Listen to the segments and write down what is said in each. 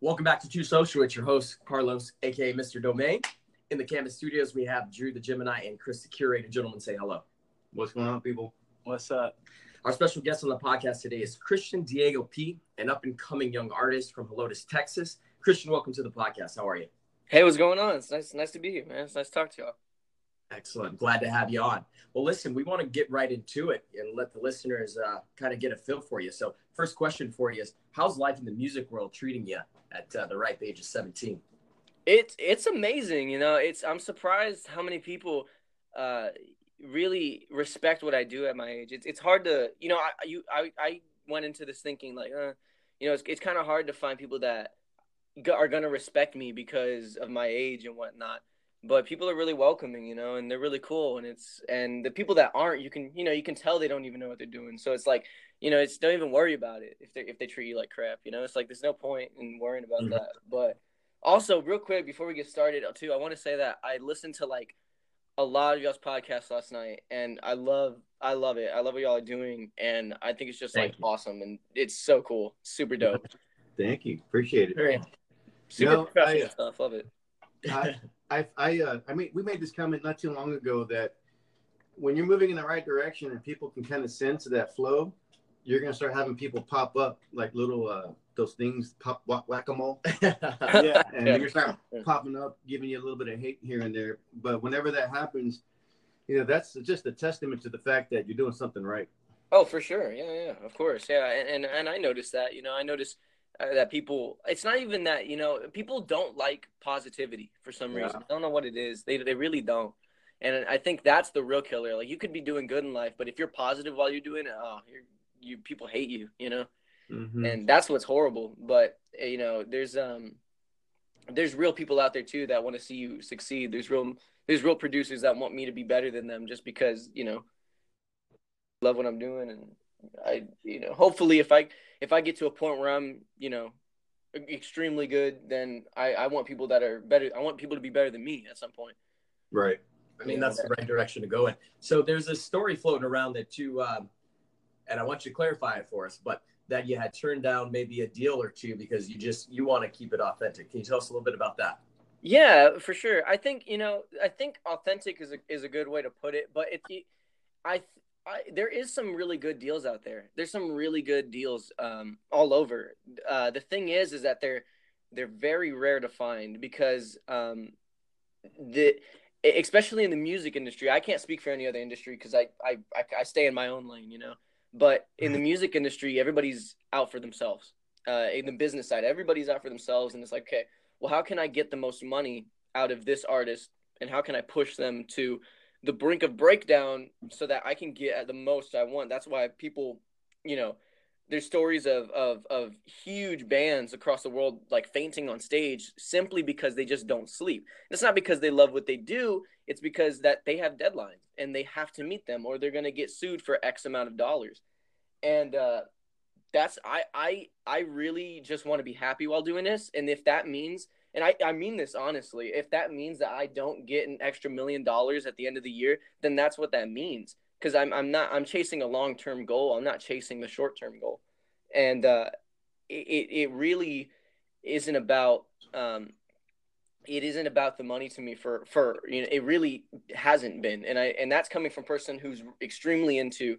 Welcome back to True Social. It's your host, Carlos, aka Mr. Domain. In the Canvas Studios, we have Drew the Gemini and Chris the Curator. Gentlemen, say hello. What's going on, people? What's up? Our special guest on the podcast today is Christian Diego P, an up and coming young artist from Helotes, Texas. Christian, welcome to the podcast. How are you? Hey, what's going on? It's nice, nice to be here, man. It's nice to talk to y'all. Excellent. Glad to have you on. Well, listen, we want to get right into it and let the listeners uh, kind of get a feel for you. So, first question for you is How's life in the music world treating you at uh, the ripe age of 17? It's it's amazing, you know. It's I'm surprised how many people uh, really respect what I do at my age. It's it's hard to, you know, I you I I went into this thinking like, uh, you know, it's it's kind of hard to find people that are gonna respect me because of my age and whatnot but people are really welcoming, you know, and they're really cool. And it's and the people that aren't, you can you know you can tell they don't even know what they're doing. So it's like you know, it's don't even worry about it if they if they treat you like crap. You know, it's like there's no point in worrying about mm-hmm. that. But also, real quick before we get started, too, I want to say that I listened to like a lot of y'all's podcasts last night, and I love I love it. I love what y'all are doing, and I think it's just Thank like you. awesome, and it's so cool, super dope. Thank you, appreciate it. Very super You know, professional I- stuff. Love it. I, I, I, uh, I mean, we made this comment not too long ago that when you're moving in the right direction and people can kind of sense that flow, you're gonna start having people pop up like little uh, those things pop whack whack a mole, yeah. and Yeah. you're gonna start Yeah. popping up, giving you a little bit of hate here and there. But whenever that happens, you know that's just a testament to the fact that you're doing something right. Oh, for sure. Yeah, yeah, of course. Yeah, and and, and I noticed that. You know, I noticed that people. It's not even that. You know, people don't like positivity for some Yeah. reason. I don't know what it is. They they really don't. And I think that's the real killer. Like you could be doing good in life, but if you're positive while you're doing it, oh, you're, you people hate you. You know, Mhm. and that's what's horrible. But uh, you know, there's um, there's real people out there too that want to see you succeed. There's real there's real producers that want me to be better than them just because you know love what I'm doing and I you know hopefully if I if I get to a point where I'm you know extremely good then I I want people that are better I want people to be better than me at some point. right. I mean, that's the right direction to go in. So there's a story floating around that you, um, and I want you to clarify it for us, but that you had turned down maybe a deal or two because you just you want to keep it authentic. Can you tell us a little bit about that? Yeah, for sure. I think you know. I think authentic is a is a good way to put it. But it, I, I, there is some really good deals out there. There's some really good deals um, all over. Uh, the thing is, is that they're they're very rare to find because um, the especially in the music industry. I can't speak for any other industry because I, I I I stay in my own lane, you know. But in the music industry, everybody's out for themselves. Uh, in the business side, everybody's out for themselves, and it's like, okay, well, how can I get the most money out of this artist and how can I push them to the brink of breakdown so that I can get at the most I want? That's why people, you know, there's stories of, of, of huge bands across the world like fainting on stage simply because they just don't sleep. It's not because they love what they do, it's because that they have deadlines and they have to meet them or they're going to get sued for X amount of dollars. And uh, that's I I I really just want to be happy while doing this. And if that means and I, I mean this honestly, if that means that I don't get an extra million dollars at the end of the year, then that's what that means. Because I'm I'm not I'm chasing a long term goal. I'm not chasing the short term goal. And uh, it it really isn't about um, it isn't about the money to me for for you know it really hasn't been and I and that's coming from a person who's extremely into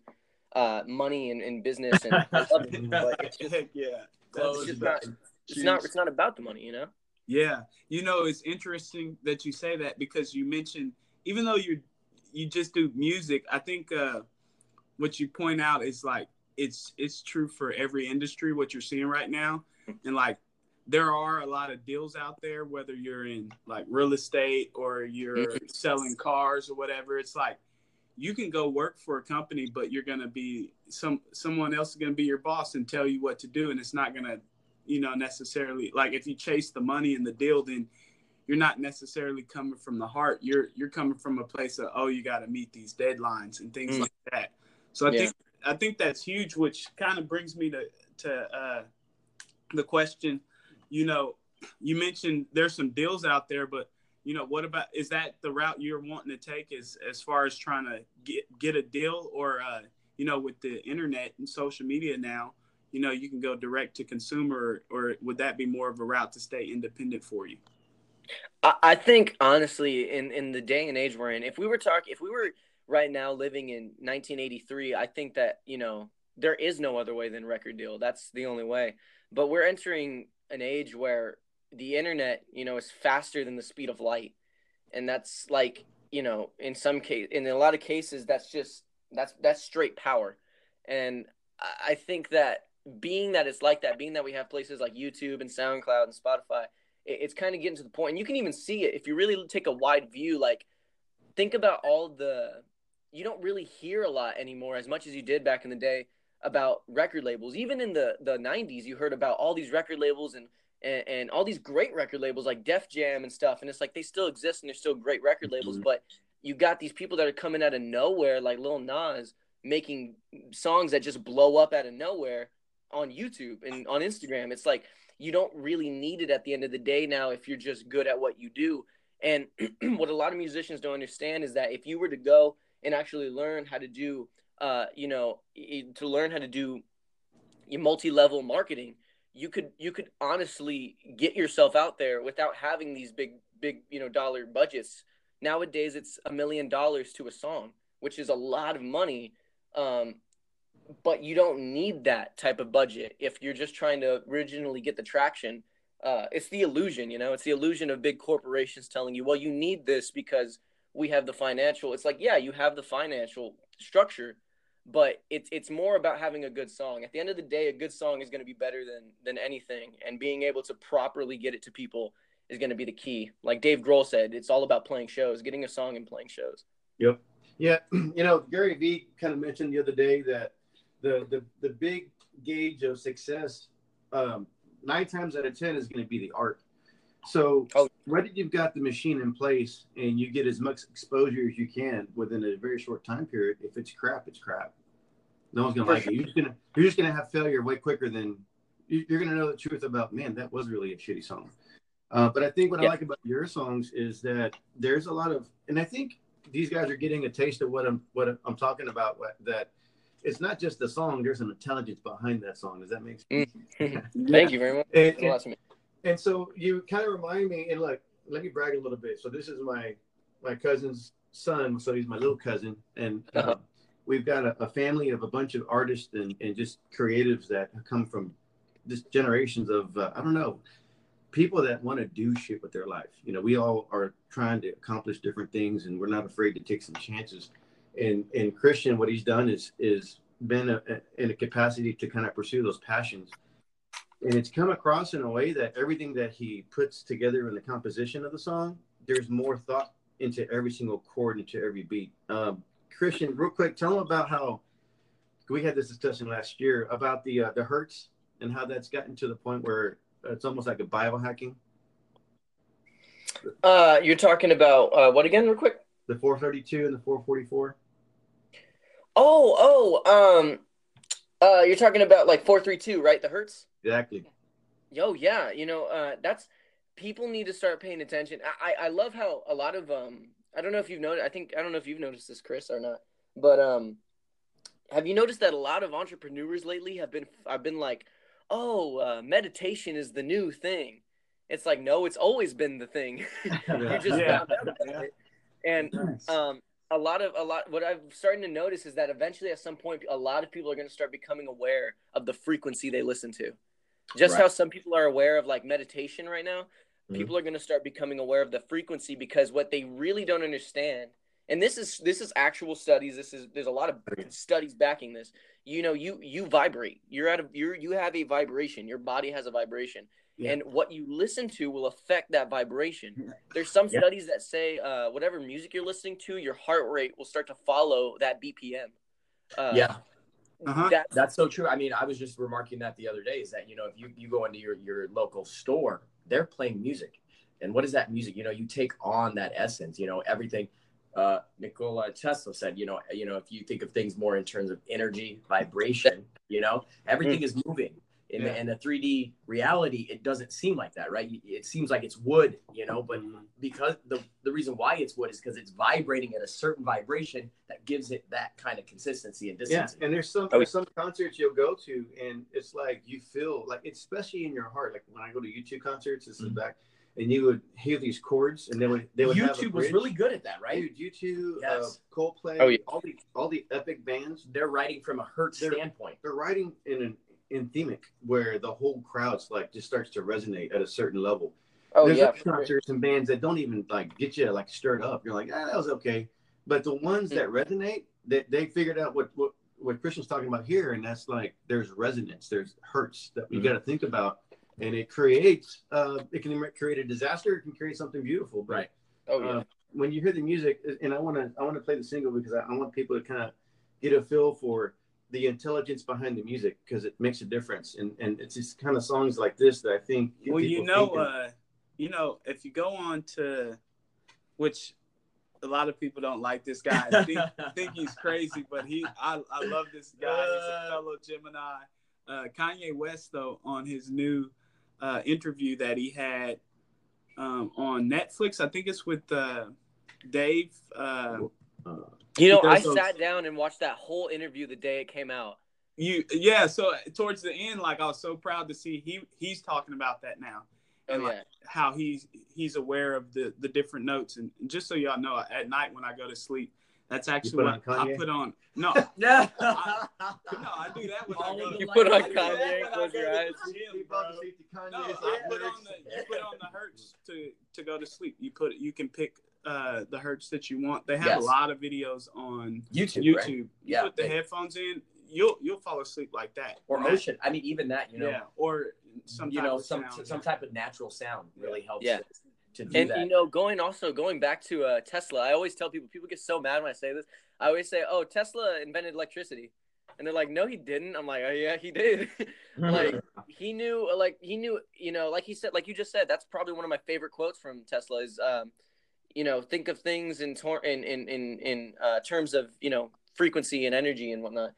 uh, money and, and business and I love it, but it's just, yeah. it's just the- not it's not it's not about the money you know Yeah. You know, it's interesting that you say that because you mentioned even though you you just do music, I think uh what you point out is like it's it's true for every industry what you're seeing right now. And like there are a lot of deals out there whether you're in like real estate or you're selling cars or whatever. It's like you can go work for a company but you're going to be some someone else is going to be your boss and tell you what to do and it's not going to you know necessarily like if you chase the money and the deal then you're not necessarily coming from the heart you're you're coming from a place of oh you got to meet these deadlines and things Mm. like that so i Yeah. think i think that's huge which kind of brings me to to uh the question you know you mentioned there's some deals out there but you know, what about is that the route you're wanting to take as as far as trying to get get a deal, or uh, you know, with the internet and social media now, you know, you can go direct to consumer, or would that be more of a route to stay independent for you? I think honestly, in in the day and age we're in, if we were talking, if we were right now living in 1983, I think that you know there is no other way than record deal. That's the only way. But we're entering an age where the internet, you know, is faster than the speed of light, and that's like you know, in some case, in a lot of cases, that's just that's that's straight power, and I think that being that it's like that, being that we have places like YouTube and SoundCloud and Spotify, it's kind of getting to the point, and you can even see it if you really take a wide view. Like, think about all the you don't really hear a lot anymore as much as you did back in the day about record labels. Even in the the 90s, you heard about all these record labels and and, and all these great record labels like Def Jam and stuff. And it's like they still exist and they're still great record labels, mm-hmm. but you got these people that are coming out of nowhere, like Lil Nas, making songs that just blow up out of nowhere on YouTube and on Instagram. It's like you don't really need it at the end of the day now if you're just good at what you do. And what a lot of musicians don't understand is that if you were to go and actually learn how to do, uh, you know, to learn how to do your multi-level marketing, you could you could honestly get yourself out there without having these big big you know dollar budgets. Nowadays, it's a million dollars to a song, which is a lot of money. Um, but you don't need that type of budget if you're just trying to originally get the traction. Uh, it's the illusion, you know, it's the illusion of big corporations telling you, well, you need this because we have the financial. It's like, yeah, you have the financial structure, but it's it's more about having a good song. At the end of the day, a good song is going to be better than than anything, and being able to properly get it to people is going to be the key. Like Dave Grohl said, it's all about playing shows, getting a song and playing shows. Yep. Yeah, you know, Gary Vee kind of mentioned the other day that the the the big gauge of success, um, nine times out of ten, is going to be the art. So oh. whether you've got the machine in place and you get as much exposure as you can within a very short time period, if it's crap, it's crap. No one's gonna For like sure. it. You're just gonna you're just gonna have failure way quicker than you're gonna know the truth about. Man, that was really a shitty song. Uh, but I think what yeah. I like about your songs is that there's a lot of, and I think these guys are getting a taste of what I'm what I'm talking about. What, that it's not just the song; there's an intelligence behind that song. Does that make sense? Mm. Thank you very much. And, and, and so you kind of remind me, and look, let me brag a little bit. So this is my my cousin's son, so he's my little cousin, and uh, we've got a, a, family of a bunch of artists and, and just creatives that come from just generations of uh, I don't know people that want to do shit with their life. You know, we all are trying to accomplish different things, and we're not afraid to take some chances. And and Christian, what he's done is is been a, a, in a capacity to kind of pursue those passions and it's come across in a way that everything that he puts together in the composition of the song, there's more thought into every single chord, into every beat. Um, Christian, real quick, tell them about how we had this discussion last year about the uh, the hertz and how that's gotten to the point where it's almost like a biohacking. Uh, you're talking about uh, what again, real quick? The 432 and the 444. Oh, oh, um, uh, you're talking about like 432, right? The hertz. Exactly. Yo, yeah, you know, uh, that's people need to start paying attention. I, I love how a lot of um I don't know if you've noticed I think I don't know if you've noticed this, Chris, or not, but um have you noticed that a lot of entrepreneurs lately have been I've been like, oh, uh, meditation is the new thing. It's like no, it's always been the thing. you just yeah. found out about yeah. it. And nice. um, a lot of a lot what i'm starting to notice is that eventually at some point a lot of people are going to start becoming aware of the frequency they listen to. Just right. how some people are aware of like meditation right now, mm-hmm. people are going to start becoming aware of the frequency because what they really don't understand and this is this is actual studies this is there's a lot of studies backing this. You know you you vibrate. You're at a you're you have a vibration. Your body has a vibration yeah. and what you listen to will affect that vibration there's some yeah. studies that say uh, whatever music you're listening to your heart rate will start to follow that bpm uh, yeah uh-huh. That's, that's so true. I mean, I was just remarking that the other day is that, you know, if you, you go into your, your local store, they're playing music. And what is that music? You know, you take on that essence, you know, everything. Uh, Nikola Tesla said, you know, you know, if you think of things more in terms of energy, vibration, you know, everything mm. is moving In, Yeah. the, in a 3D reality, it doesn't seem like that, right? It seems like it's wood, you know, but Mhm. because the the reason why it's wood is because it's vibrating at a certain vibration that gives it that kind of consistency and distance. Yeah, distance. and there's some Oh, there's some concerts you'll go to, and it's like you feel like, especially in your heart. Like when I go to U2 concerts, this is Mhm. back, and you would hear these chords, and they would they would have a U2 was really good at that, right? Dude, U2, Yes. uh, Coldplay, Oh, yeah. all the all the epic bands, They're writing from a hurt They're- standpoint. they're writing in an in themic where the whole crowd's like just starts to resonate at a certain level. Oh There's yeah, other concerts and bands that don't even like get you like stirred up. You're like, ah, that was okay. But the ones that resonate, that they, figured out what, what what Christian's talking about here, and that's like there's resonance, there's hertz that you Mhm. got to think about, and it creates. Uh, it can create a disaster. It can create something beautiful. But, Right. oh yeah. uh, when you hear the music, and I want to I want to play the single because I, I want people to kind of get a feel for the intelligence behind the music because it makes a difference, and and it's just kind of songs like this that I think. well you know thinking. uh you know if you go on to which a lot of people don't like this guy I think, think he's crazy but he I, I love this guy he's a Uh. fellow gemini uh kanye west though on his new uh interview that he had um on netflix i think it's with uh dave uh Uh, You know, I those- sat down and watched that whole interview the day it came out. you yeah so towards the end like i was so proud to see he he's talking about that now Oh and like how he's he's aware of the the different notes and just so y'all know at night when i go to sleep that's actually what on i put on no yeah. no i do that when All i go to You put on I do that Kanye, when close your eyes. the gym, Sleep bro. to no, I put lyrics. on the you put on the hertz to to go to sleep. You put you can pick uh the hertz that you want. They have Yes. a lot of videos on YouTube, YouTube. right? You Yeah, put the they- headphones in, you'll you'll fall asleep like that. or And that- ocean. I mean, even that, you know, yeah, or some you know, some sound. some type of natural sound really helps Yeah. to, to do And that. you know, going also going back to uh, Tesla, I always tell people people get so mad when I say this. I always say, "Oh, Tesla invented electricity," and they're like, "No, he didn't." I'm like, "Oh yeah, he did." like he knew, like he knew, you know, like he said, like you just said, that's probably one of my favorite quotes from Tesla is, um, you know, think of things in tor- in in in, in uh, terms of you know frequency and energy and whatnot.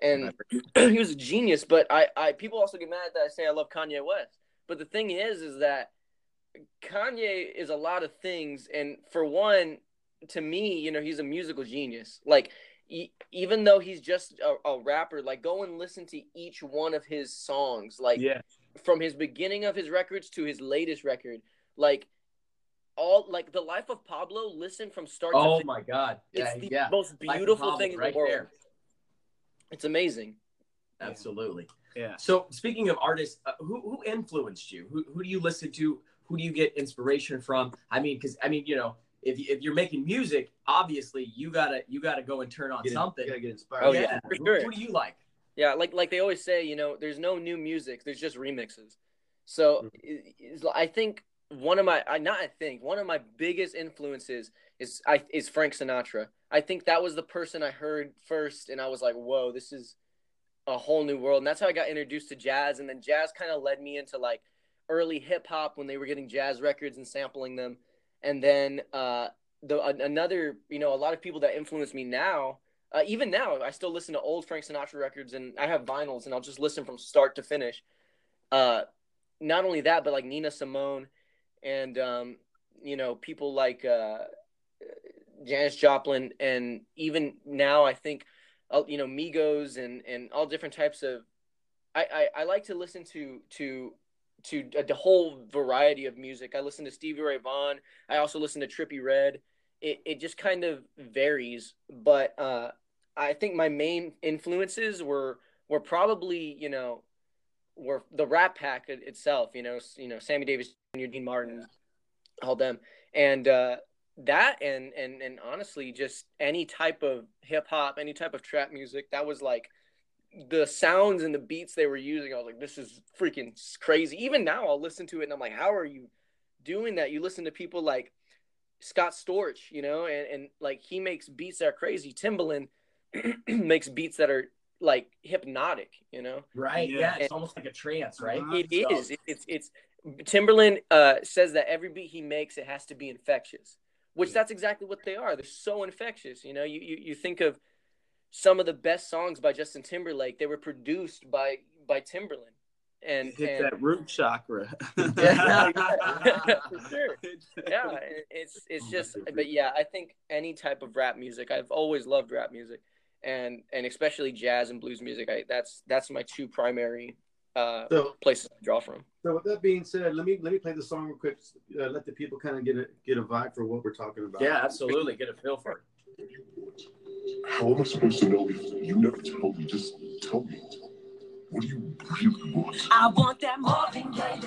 And he was a genius, but I, I people also get mad that I say I love Kanye West. But the thing is, is that Kanye is a lot of things, and for one, to me, you know, he's a musical genius. Like, e- even though he's just a, a rapper, like, go and listen to each one of his songs, like, from his beginning of his records to his latest record, like, all like the life of Pablo. Listen from start to oh finish. my God, yeah, It's the yeah, most beautiful thing in right the world. there. It's amazing. Absolutely. yeah. So speaking of artists, uh, who who influenced you? Who who do you listen to? Who do you get inspiration from? I mean, because I mean, you know, if you, if you're making music, obviously you gotta you gotta go and turn on Get in- something. You gotta get inspired. Oh, yeah, for Who, sure. who do you like? Yeah, like like they always say, you know, there's no new music, there's just remixes. So i- is- I think one of my I not I think one of my biggest influences is I is Frank Sinatra. I think that was the person I heard first and I was like, "Whoa, this is a whole new world." And that's how I got introduced to jazz and then jazz kind of led me into like early hip hop when they were getting jazz records and sampling them. And then uh the an- another, you know, a lot of people that influence me now uh, even now, I still listen to old Frank Sinatra records, and I have vinyls, and I'll just listen from start to finish. Uh, not only that, but like Nina Simone, and um, you know people like uh, Janis Joplin, and even now, I think uh, you know Migos and and all different types of. I, I, I like to listen to to to a whole variety of music. I listen to Stevie Ray Vaughan. I also listen to Trippie Redd. It it just kind of varies, but uh, I think my main influences were were probably you know were the Rat Pack itself. You know, you know Sammy Davis Jr., Dean Martin, all them, and uh, that and and and honestly, just any type of hip hop, any type of trap music. That was like the sounds and the beats they were using. I was like, this is freaking crazy. Even now, I'll listen to it and I'm like, how are you doing that? You listen to people like Scott Storch, you know, and, and like he makes beats that are crazy. Timbaland makes beats that are like hypnotic, you know. Right? Yeah. Yeah, it's almost like a trance, right? It So- is. It, it's it's Timbaland uh, says that every beat he makes it has to be infectious, which that's exactly what they are. They're so infectious. You know, you you, you think of some of the best songs by Justin Timberlake. They were produced by by Timbaland. and hit and, that root chakra. Yeah, for sure. yeah, it's it's just, but yeah, I think any type of rap music. I've always loved rap music, and and especially jazz and blues music. I that's that's my two primary uh, So, places to draw from. so with that being said, let me let me play the song real quick. Uh, let the people kind of get a get a vibe for what we're talking about. Yeah, absolutely. Get a feel for it. How am I supposed to know if you never tell me? Just tell me. What do you really want? I want that Marvin Gaye,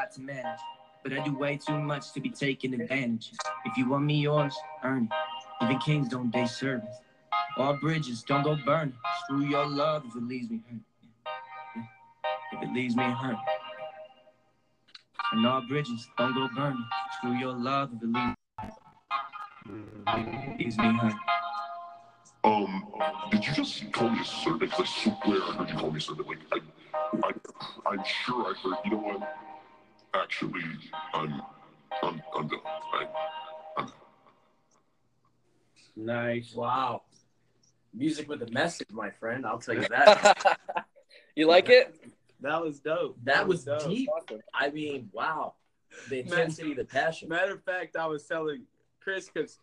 lot to manage, but I do way too much to be taken advantage. If you want me yours, earn it. Even kings don't date servants. All bridges don't go burning. Screw your love if it leaves me hurt. If it leaves me hurt. And all bridges don't go burning. Screw your love if it leaves, leaves me hurt. Um, did you just call me a servant? Because I swear I heard you call me a servant. Like, I, I, I'm sure I heard. You know what? Actually, I'm, I'm, I'm done. I, I'm done. Nice. Wow. Music with a message, my friend. I'll tell you that. you like it? that was dope. That was dope. deep. I mean, wow. The intensity, the passion. Matter of fact, I was telling Chris because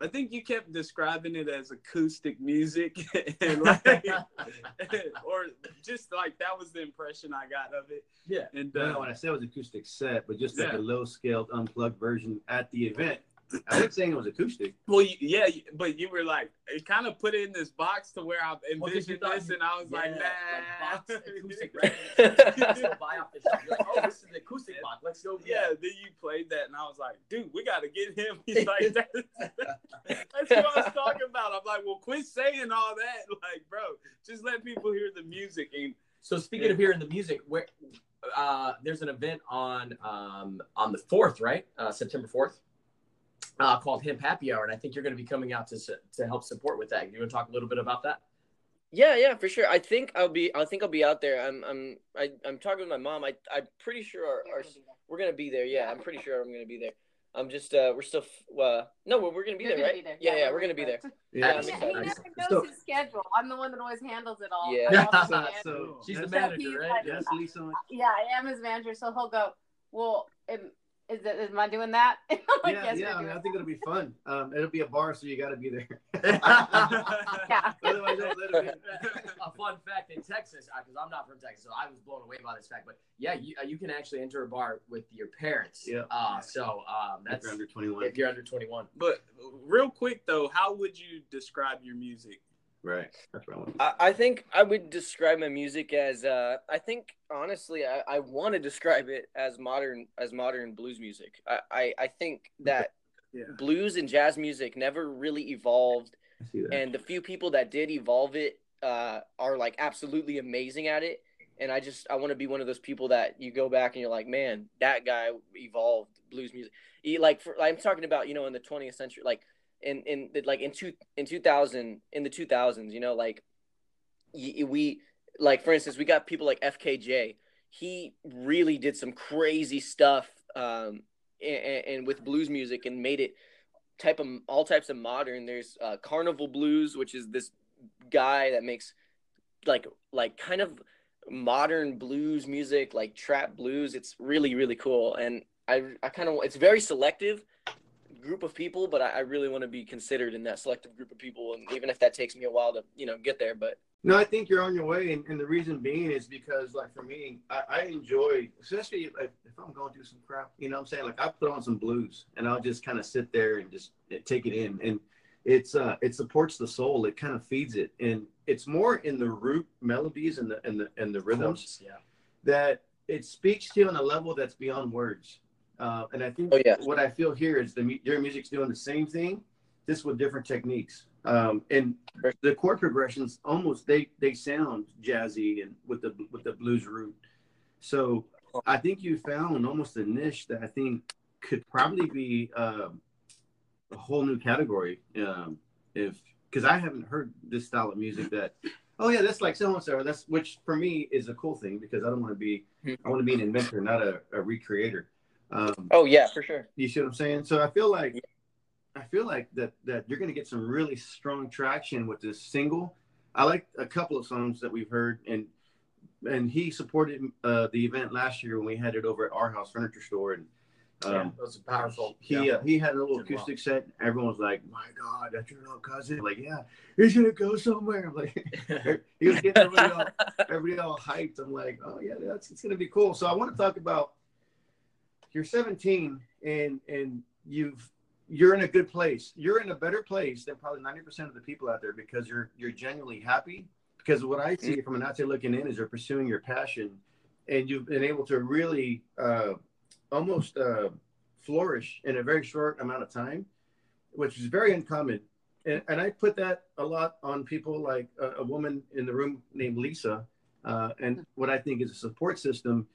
I think you kept describing it as acoustic music, and like, or just like that was the impression I got of it. Yeah. And uh, what I said it was acoustic set, but just like Yeah. a low scaled unplugged version at the event. I wasn't saying it was acoustic. well, you, yeah, but you were like, it kind of put it in this box to where I Well, 'cause envisioned thought this, you- and I was like, Yeah, nah. like box acoustic record. So buy off the shelf. You're like, oh, this is the acoustic box. Let's go. Yeah, then you played that, and I was like, dude, we got to get him. He's like, that's, that's what I was talking about. I'm like, well, quit saying all that. Like, bro, just let people hear the music. And So speaking of hearing the music, where uh, there's an event on um, on the fourth, right? Uh, September fourth, uh, called Hemp Happy Hour, and I think you're going to be coming out to to help support with that. You want to talk a little bit about that? Yeah, yeah, for sure. I think I'll be. I think I'll be out there. I'm. I'm. I, I'm talking with my mom. I. I'm pretty sure our, our we're gonna be there. Yeah, I'm pretty sure I'm gonna be there. I'm just. Uh, we're still. f- Uh, no, we're, we're gonna be You're there, gonna right? be there. Yeah, yeah, we're we're gonna be there. booked. Yeah, I'm He, excited. he never knows So- his schedule. I'm the one that always handles it all. Yeah. I also so, so She's the manager, he's right? like- Yeah. That's Lisa. yeah, I am his manager, so he'll go. Well, am, is it? Am I doing that? Like, Yeah, yes, yeah. I, mean, I think it'll be fun. Um, it'll be a bar, so you got to be there. yeah. Otherwise, don't let it a fun fact in Texas, because I'm not from Texas, so I was blown away by this fact. But yeah, you, uh, you can actually enter a bar with your parents. Yeah. Uh, so um, If that's you're under 21. if you're under 21. but real quick though, how would you describe your music? Right. That's what I want. I, I think I would describe my music as. Uh, I think honestly, I, I want to describe it as modern as modern blues music. I, I, I think that Yeah. blues and jazz music never really evolved I see that. and the few people that did evolve it uh, are like absolutely amazing at it and i just i want to be one of those people that you go back and you're like man that guy evolved blues music he, like for, i'm talking about you know in the 20th century like in in like in two in 2000 in the 2000s you know like we like for instance we got people like fkj he really did some crazy stuff um and, and with blues music and made it type of all types of modern. There's uh, Carnival Blues, which is this guy that makes like like kind of modern blues music, like trap blues. It's really really cool, and I I kind of it's very selective group of people, but I, I really want to be considered in that selective group of people, and even if that takes me a while to you know get there, but No, I think you're on your way, and, and the reason being is because, like, for me, I, I enjoy, especially like if I'm going through some crap, you know what I'm saying? Like, I put on some blues, and I'll just kind of sit there and just take it in, and it's uh, it supports the soul. It kind of feeds it, and it's more in the root melodies and the and the and the rhythms Yeah. that it speaks to you on a level that's beyond words. Uh, and I think Oh, yeah. what I feel here is the your music's doing the same thing, just with different techniques. Um, and the chord progressions almost they they sound jazzy and with the with the blues root. So I think you found almost a niche that I think could probably be um, a whole new category. Um, if because I haven't heard this style of music that oh yeah that's like so and so that's which for me is a cool thing because I don't want to be I want to be an inventor not a, a recreator. Um, oh yeah, for sure. you see what I'm saying? So I feel like I feel like that that you're gonna get some really strong traction with this single. I like a couple of songs that we've heard and and he supported uh, the event last year when we had it over at our house furniture store and yeah, um, those are powerful. he yeah. uh, he had a little Did well. acoustic set. Everyone was like, "My God, that's your little cousin!" Like, yeah, he's gonna go somewhere. I'm like, he was getting everybody all, everybody all hyped. I'm like, oh yeah, that's it's gonna be cool. So I want to talk about you're 17 and and you've you're in a good place. You're in a better place than probably 90% of the people out there because you're you're genuinely happy. Because what I see from an outside looking in is you're pursuing your passion, and you've been able to really uh, almost uh, flourish in a very short amount of time, which is very uncommon. And, and I put that a lot on people like a, a woman in the room named Lisa, uh, and what I think is a support system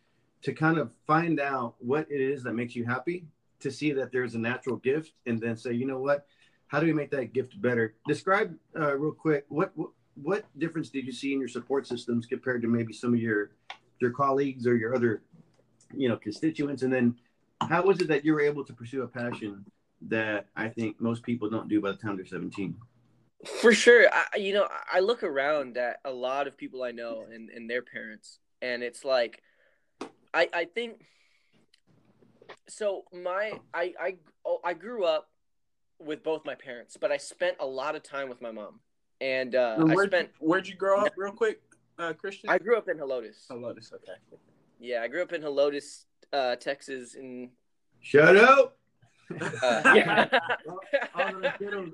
to kind of find out what it is that makes you happy, to see that there's a natural gift, and then say, you know what, how do we make that gift better? Describe uh, real quick what, what what difference did you see in your support systems compared to maybe some of your your colleagues or your other you know constituents, and then how was it that you were able to pursue a passion that I think most people don't do by the time they're 17? For sure. I, you know, I look around at a lot of people I know and, and their parents, and it's like, I, I think, so my, I, I, oh, I grew up with both my parents, but I spent a lot of time with my mom. And uh, And I where'd, spent, where'd you grow up, real quick, uh, Christian? I grew up in Helotes. Lotus. Okay. Yeah, I grew up in Helotes, uh, Texas. In, Shut up. uh, yeah.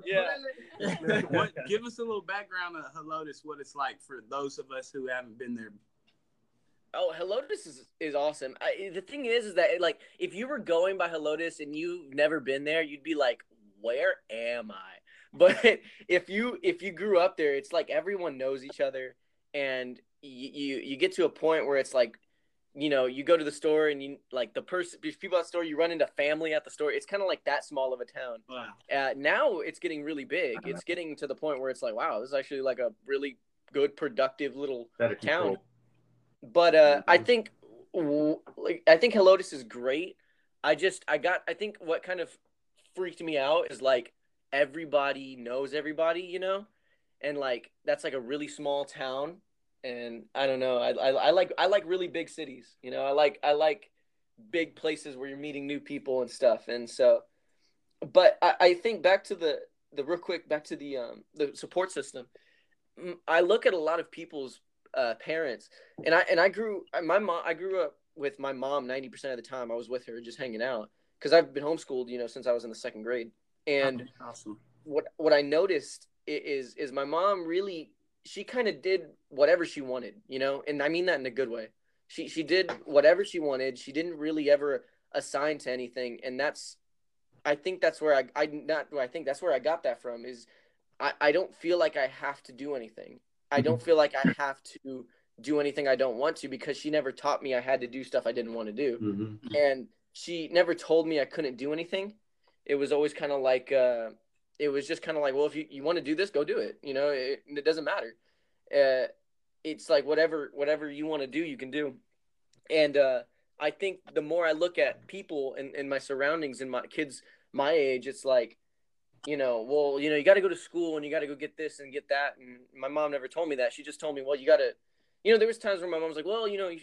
yeah. what? Give us a little background of Helotes, what it's like for those of us who haven't been there. Oh, Helotes is, is awesome. I, the thing is, is that like if you were going by Helotes and you've never been there, you'd be like, "Where am I?" But if you if you grew up there, it's like everyone knows each other, and you you, you get to a point where it's like, you know, you go to the store and you like the person, people at the store, you run into family at the store. It's kind of like that small of a town. Wow. Uh, now it's getting really big. It's getting to the point where it's like, wow, this is actually like a really good, productive little town. control. But uh, I Mhm. think like I think Helotes is great. I just I got I think what kind of freaked me out is like everybody knows everybody, you know, and like that's like a really small town, and I don't know. I, I I like I like really big cities, you know. I like I like big places where you're meeting new people and stuff, and so. But I, I think back to the the real quick back to the um the support system. I look at a lot of people's uh, parents. And I and I grew my mom I grew up with my mom 90% of the time I was with her just hanging out cuz I've been homeschooled you know since I was in the second grade. And awesome. what what I noticed is is my mom really she kind of did whatever she wanted you know? And I mean that in a good way. She she did whatever she wanted. She didn't really ever assign to anything. And that's I think that's where I I not I think that's where I got that from is I, I don't feel like I have to do anything. I don't feel like I have to do anything I don't want to because she never taught me I had to do stuff I didn't want to do. Mhm. And she never told me I couldn't do anything. It was always kind of like, uh, it was just kind of like, well, if you, you want to do this, go do it. You know, it, it doesn't matter. Uh, it's like whatever whatever you want to do, you can do. And uh, I think the more I look at people and, and my surroundings and my kids my age, it's like, you know, well, you know, you got to go to school and you got to go get this and get that. And my mom never told me that. She just told me, well, you got to, you know, there was times where my mom was like, well, you know, you,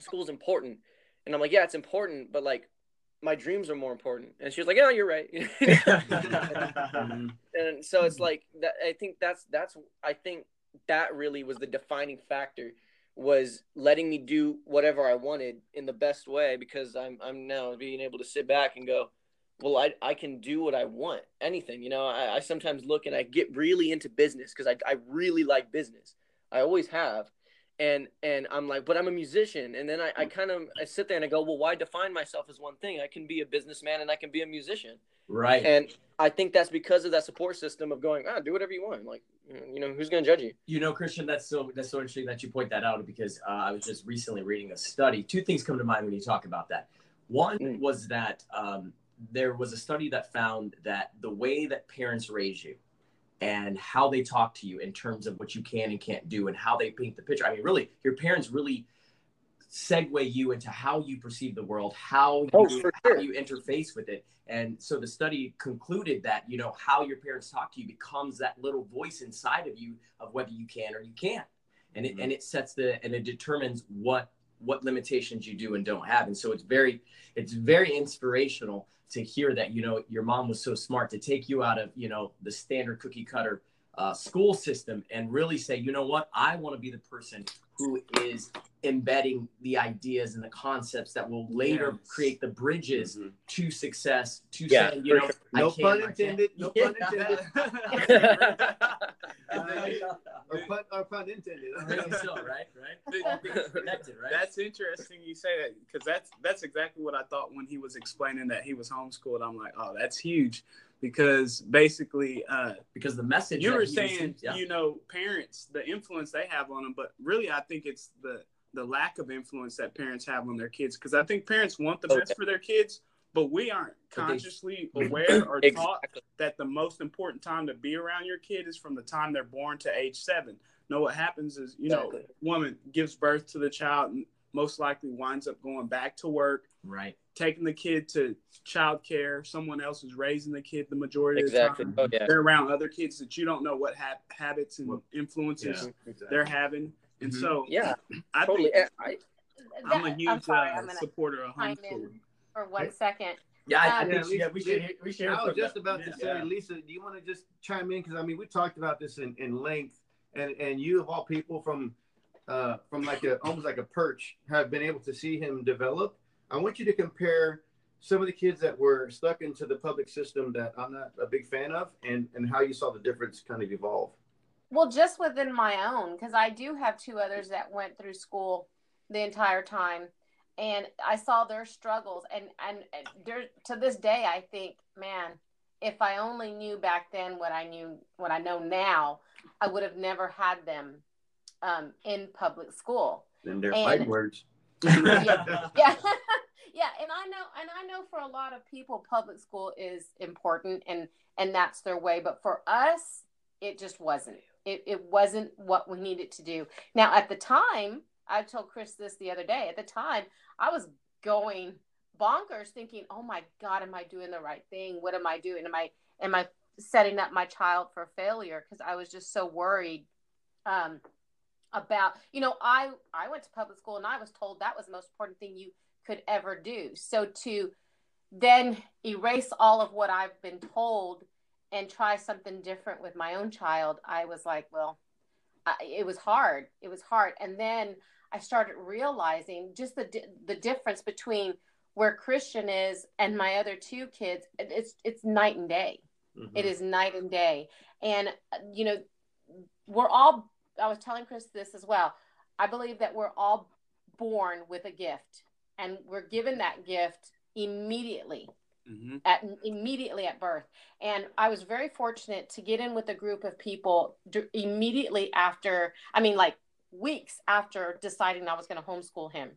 school's important. And I'm like, yeah, it's important, but like my dreams are more important. And she was like, yeah, you're right. Mhm. and so it's like that i think that's that's i think that really was the defining factor was letting me do whatever i wanted in the best way because i'm i'm now being able to sit back and go well i, I can do what i want anything you know i, I sometimes look and i get really into business because I, I really like business i always have and and i'm like but i'm a musician and then i, I kind of i sit there and i go well why define myself as one thing i can be a businessman and i can be a musician Right. and I think that's because of that support system of going, ah, do whatever you want. Like, you know, who's going to judge you? You know, Christian, that's so that's so interesting that you point that out because uh, I was just recently reading a study. Two things come to mind when you talk about that. One Mm. was that um, there was a study that found that the way that parents raise you and how they talk to you in terms of what you can and can't do and how they paint the picture. I mean, really, your parents really segue you into how you perceive the world, how you, Oh, for how you interface with it. And so the study concluded that, you know, how your parents talk to you becomes that little voice inside of you of whether you can or you can't. And it, Mhm. and it sets the, and it determines what, what limitations you do and don't have. And so it's very, it's very inspirational to hear that, you know, your mom was so smart to take you out of, you know, the standard cookie cutter uh, school system and really say, you know what, I want to be the person who is embedding the ideas and the concepts that will later Yes. create the bridges Mhm. to success. To Yeah, saying, you know, sure. No can, pun intended, no Yeah. pun intended. And Or pun, or pun intended. So, right? Right. All right? That's interesting you say that because that's that's exactly what I thought when he was explaining that he was homeschooled. I'm like, oh, that's huge because basically, uh, because the message you were saying, received- yeah. you know, parents, the influence they have on them, but really, I think it's the the lack of influence that parents have on their kids because I think parents want the Okay. best for their kids, but we aren't consciously aware or taught that the most important time to be around your kid is from the time they're born to age seven. No, what happens is, you know, woman gives birth to the child and most likely winds up going back to work, right. taking the kid to child care. Someone else is raising the kid the majority Exactly. of the time. Oh, yeah. They're around other kids that you don't know what ha- habits and influences Yeah. they're having. And Mhm. so Yeah, I totally. think I, I'm a That- huge sorry, uh, I'm supporter of chime homeschooling. in for one second. Yeah, I, I Um, think Yeah, we should hear- we should I was just them. about to Yeah. say, Lisa, do you want to just chime in? Because I mean, we talked about this in, in length, and and you of all people from uh, from like a almost like a perch have been able to see him develop. I want you to compare some of the kids that were stuck into the public system that I'm not a big fan of, and and how you saw the difference kind of evolve. Well, just within my own, because I do have two others that went through school the entire time, and I saw their struggles, and and, there to this day, I think, man, if I only knew back then what I knew, what I know now, I would have never had them um, in public school. And they're fighting words. yeah yeah. Yeah and i know and i know for a lot of people public school is important and and that's their way but for us it just wasn't. It, it wasn't what we needed to do. Now at the time i told chris this the other day at the time i was going bonkers thinking oh my god am i doing the right thing? What am i doing? Am i am i setting up my child for failure? Because i was just so worried um about you know i i went to public school and i was told that was the most important thing you could ever do so to then erase all of what i've been told and try something different with my own child i was like well I, it was hard it was hard and then i started realizing just the the difference between where christian is and my other two kids it's it's night and day Mm-hmm. it is night and day. And, uh, you know, we're all, I was telling Chris this as well. I believe that we're all born with a gift and we're given that gift immediately. Mhm. at immediately at birth and i was very fortunate to get in with a group of people d- immediately after i mean like weeks after deciding i was going to homeschool him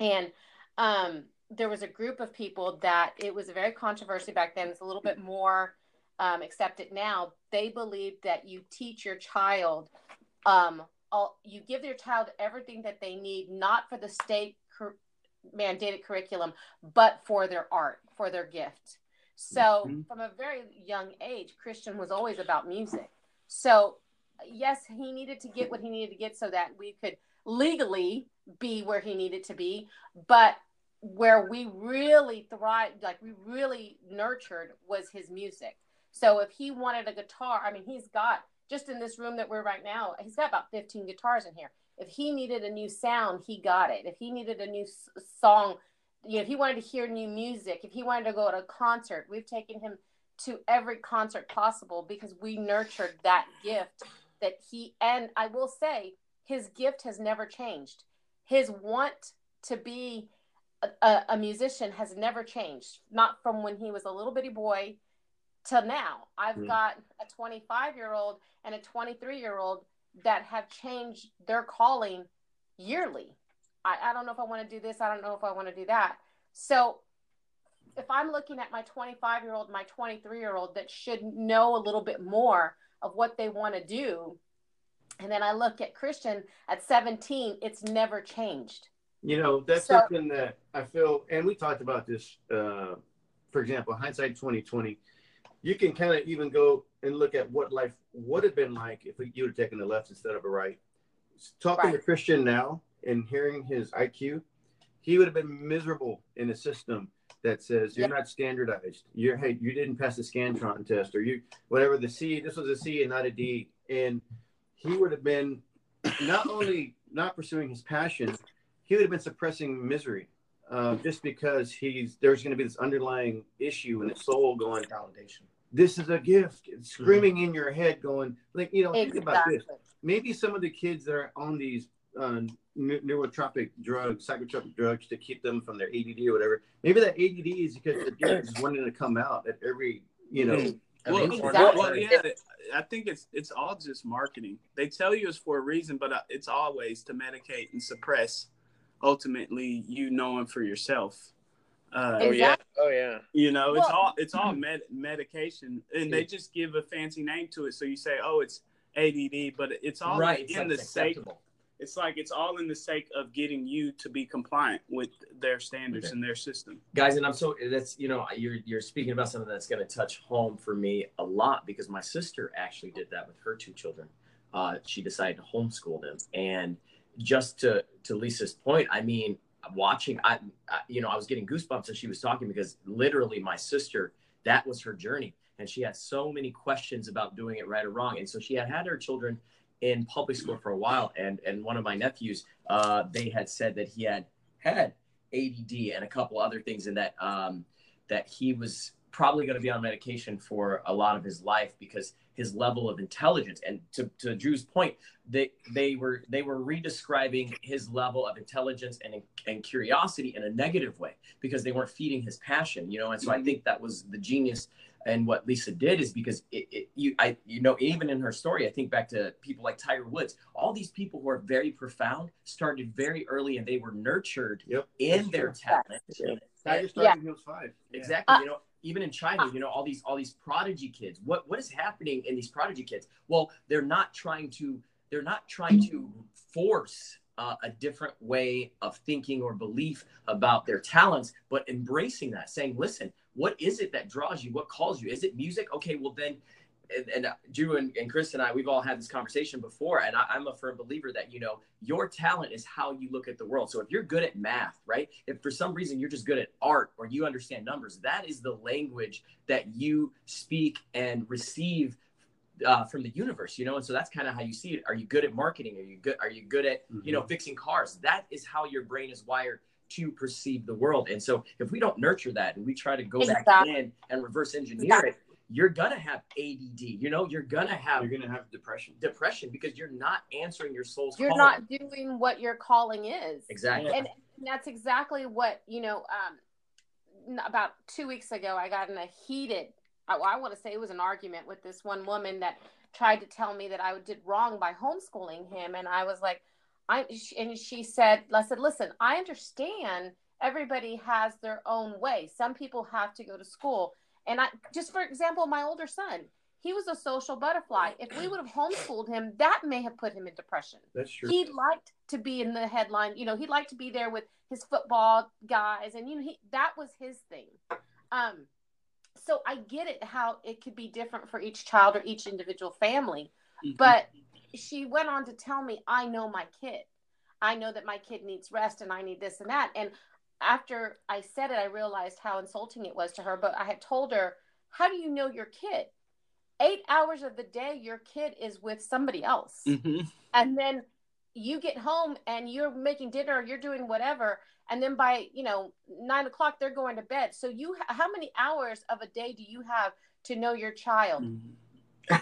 and um, there was a group of people that it was a very controversy back then it's a little bit more um, accepted now they believed that you teach your child um, all, you give your child everything that they need not for the state cur- mandated curriculum but for their art for their gift. So Mhm. from a very young age christian was always about music. So yes he needed to get what he needed to get so that we could legally be where he needed to be but where we really thrived like we really nurtured was his music. So if he wanted a guitar i mean he's got just in this room that we're right now he's got about 15 guitars in here. If he needed a new sound he got it. If he needed a new s- song you know if he wanted to hear new music if he wanted to go to a concert we've taken him to every concert possible because we nurtured that gift that he and i will say his gift has never changed. His want to be a, a, a musician has never changed not from when he was a little bitty boy till now i've Mm. got a 25 year old and a 23 year old that have changed their calling yearly I, I don't know if i want to do this i don't know if i want to do that so if i'm looking at my 25 year old my 23 year old that should know a little bit more of what they want to do and then i look at christian at 17 it's never changed You know, that's So- something that I feel, and we talked about this. Uh, for example, hindsight twenty twenty, you can kind of even go and look at what life would have been like if you would have taken the left instead of a right. Talking to Christian now and hearing his IQ, he would have been miserable in a system that says you're not standardized. You're hey, you didn't pass the Scantron test, or you whatever the C. This was a C and not a D, and he would have been not only not pursuing his passion, he would have been suppressing misery, uh, just because he's there's going to be this underlying issue in his soul going. Validation. This is a gift. It's screaming in your head, going like you know. Think about this. Maybe some of the kids that are on these uh, neurotropic drugs, psychotropic drugs to keep them from their ADD or whatever. Maybe that ADD is because the gift is wanting to come out at every you know. Mhm. I Well, Exactly. well, yeah, I think it's it's all just marketing. They tell you it's for a reason, but uh, it's always to medicate and suppress. Ultimately, you knowing for yourself. Uh, Oh yeah. Oh yeah. You know, it's Well- all it's all med- medication, and they just give a fancy name to it. So you say, "Oh, it's ADD," but it's all right. It's in like the sake. It's like it's all in the sake of getting you to be compliant with their standards Okay. and their system. guys and i'm so that's you know you're you're speaking about something that's going to touch home for me a lot because my sister actually did that with her two children uh, she decided to homeschool them and just to to lisa's point i mean watching I, I you know i was getting goosebumps as she was talking because literally my sister that was her journey. And she had so many questions about doing it right or wrong. And so she had had her children in public school for a while. And and one of my nephews uh, they had said that he had had ADD and a couple other things, and that um, that he was probably going to be on medication for a lot of his life because his level of intelligence. And to, to Drew's point, they they were they were redescribing his level of intelligence and and curiosity in a negative way because they weren't feeding his passion, you know. And so I think that was the genius. And what Lisa did is because it, it, you, I, you know, even in her story, I think back to people like Tiger Woods. All these people who are very profound started very early, and they were nurtured Yep. in That's their true. talent. Tiger started when he was five. Exactly. Uh, you know, even in China, you know, all these all these prodigy kids. What what is happening in these prodigy kids? Well, they're not trying to they're not trying to force uh, a different way of thinking or belief about their talents, but embracing that, saying, "Listen, what is it that draws you? What calls you? Is it music? Okay, well then." And, and uh, Drew and, and Chris and I, we've all had this conversation before, and I, I'm a firm believer that you know your talent is how you look at the world. So if you're good at math, right? If for some reason you're just good at art or you understand numbers, that is the language that you speak and receive uh, from the universe, you know. And so that's kind of how you see it. Are you good at marketing? Are you good? Are you good at you know fixing cars? That is how your brain is wired to perceive the world. And so if we don't nurture that and we try to go back in and reverse engineer it, you're gonna have ADD. You know, you're gonna have You're gonna have depression. depression because you're not answering your soul's You're call. not doing what your calling is. exactly. and that's exactly what you know um about two weeks ago, I got in a heated, I, I want to say it was an argument with this one woman that tried to tell me that I did wrong by homeschooling him. And I was like, I, and she said, I said, listen, I understand everybody has their own way. Some people have to go to school. And I, just for example, my older son, he was a social butterfly. If we would have homeschooled him, that may have put him in depression. That's true. He liked to be in the headline. You know, he liked to be there with his football guys, and you know, he that was his thing. Um, so I get it how it could be different for each child or each individual family. Mhm. But she went on to tell me, I know my kid. I know that my kid needs rest and I need this and that. And after I said it, I realized how insulting it was to her. But I had told her, How do you know your kid? Eight hours of the day, your kid is with somebody else. Mhm. And then you get home and you're making dinner or you're doing whatever. And then by, you know, nine o'clock, they're going to bed. So you, how many hours of a day do you have to know your child?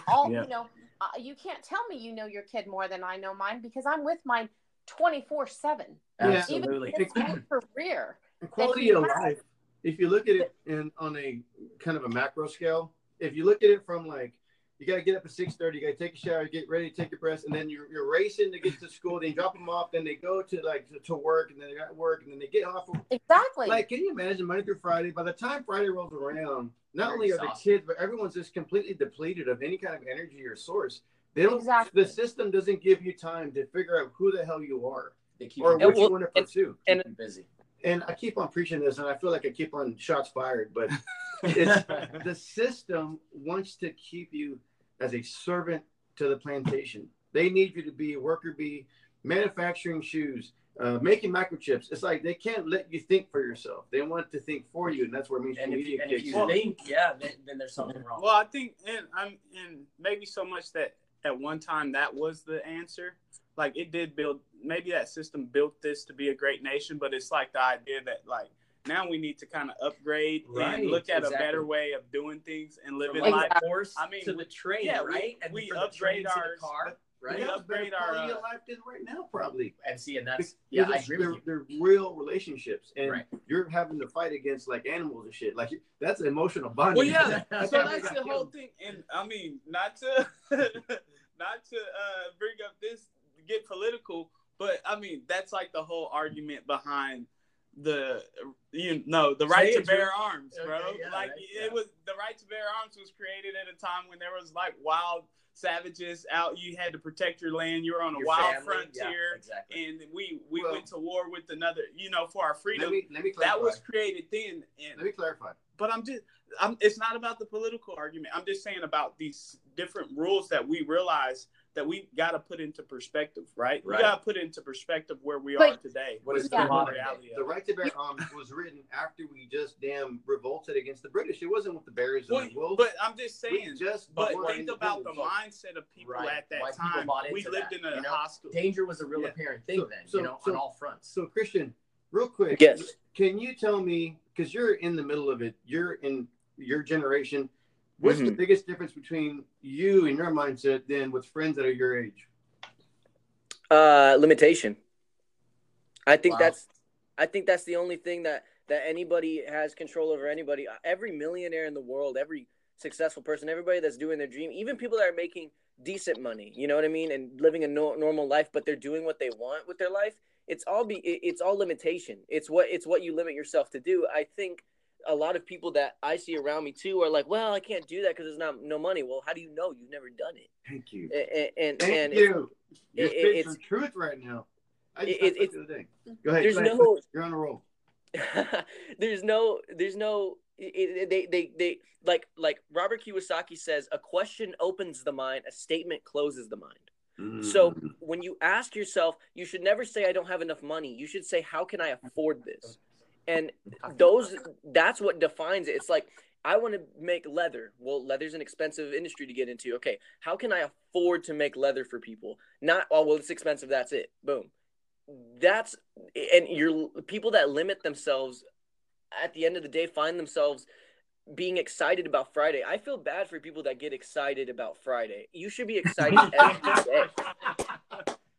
all Yeah. you know uh, you can't tell me you know your kid more than i know mine because i'm with mine 24 7 Absolutely. even in his whole career And quality of life. If you look at it in on a kind of a macro scale, if you look at it from like you got to get up at six thirty, you got to take a shower, get ready to take your breath, and then you're, you're racing to get to school. Then you drop them off, then they go to like to, to work, and then they got work, and then they get off. Of, exactly like, can you imagine Monday through Friday? By the time Friday rolls around, not You're only are the kids, but everyone's just completely depleted of any kind of energy or source. They don't. Exactly. The system doesn't give you time to figure out who the hell you are They keep or what well, you want to and- pursue and- keep you busy. and I keep on preaching this, and I feel like I keep on shots fired, but it's, the system wants to keep you as a servant to the plantation. They need you to be a worker bee, manufacturing shoes, uh, making microchips. It's like they can't let you think for yourself. They want to think for you, and that's where mainstream and if you, media and if you in. think, yeah, then, then there's something wrong. Well, I think, and I'm, and maybe so much that at one time that was the answer. Like it did build, maybe that system built this to be a great nation, but it's like the idea that like now we need to kind of upgrade Right, and look at exactly. a better way of doing things and From living like life. horse I mean, to the train, yeah, we- right? and we from train upgrade the car, right? we They have upgrade our, uh, of life than right now, probably. and see, and that's Because yeah, I agree they're, with you. they're real relationships, and Right. you're having to fight against like animals and shit. Like that's emotional bonding. Well, yeah. That's so that's we the whole killed. thing, and I mean, not to not to uh, bring up this get political, but I mean that's like the whole argument behind the you know the Say right to bear Drew. arms, bro. Okay, yeah, like right, it yeah. was the right to bear arms was created at a time when there was like wild savages out. You had to protect your land. You were on a Your wild family, yeah, frontier, exactly. and we we Well- went to war with another. You know, for our freedom. Let me let me clarify. that was created then, and let me clarify. but I'm just I'm it's not about the political argument. I'm just saying about these different rules that we realize that we got to put into perspective, right? Right. We got to put into perspective where we But- are today. What is Yeah. the modern day? reality The right to bear arms was written after we just damn revolted against the British. It wasn't with the bears and Well, the wolves. but I'm just we saying. just But won think about the mindset of people Right. at that Why time. We lived that, in a you know? hostile. Danger was a real Yeah. apparent thing So- then, so- you know, so- on all fronts. So Christian, real quick, Yes. Can you tell me because you're in the middle of it? You're in your generation. What's the Mhm. biggest difference between you and your mindset than with friends that are your age? Uh, limitation. I think Wow. that's, I think that's the only thing that that anybody has control over anybody. Every millionaire in the world, every successful person, everybody that's doing their dream, even people that are making decent money, you know what I mean, and living a no, normal life, but they're doing what they want with their life. It's all be, it's all limitation. It's what it's what you limit yourself to do. I think a lot of people that I see around me too are like, well, I can't do that because there's not no money. Well, how do you know? You've never done it. Thank you. And and, Thank and you. You're it- it's- truth right now. I just it- it's- the day. Go ahead. there's go ahead. no You're on a roll. there's no there's no it, it- they they they like like Robert Kiyosaki says a question opens the mind a statement closes the mind so Mm. when you ask yourself you should never say I don't have enough money you should say how can I afford this and those that's what defines it it's like I want to make leather well leather's an expensive industry to get into okay how can I afford to make leather for people not oh well it's expensive that's it boom that's and you're people that limit themselves at the end of the day find themselves being excited about Friday. I feel bad for people that get excited about Friday. You should be excited every day.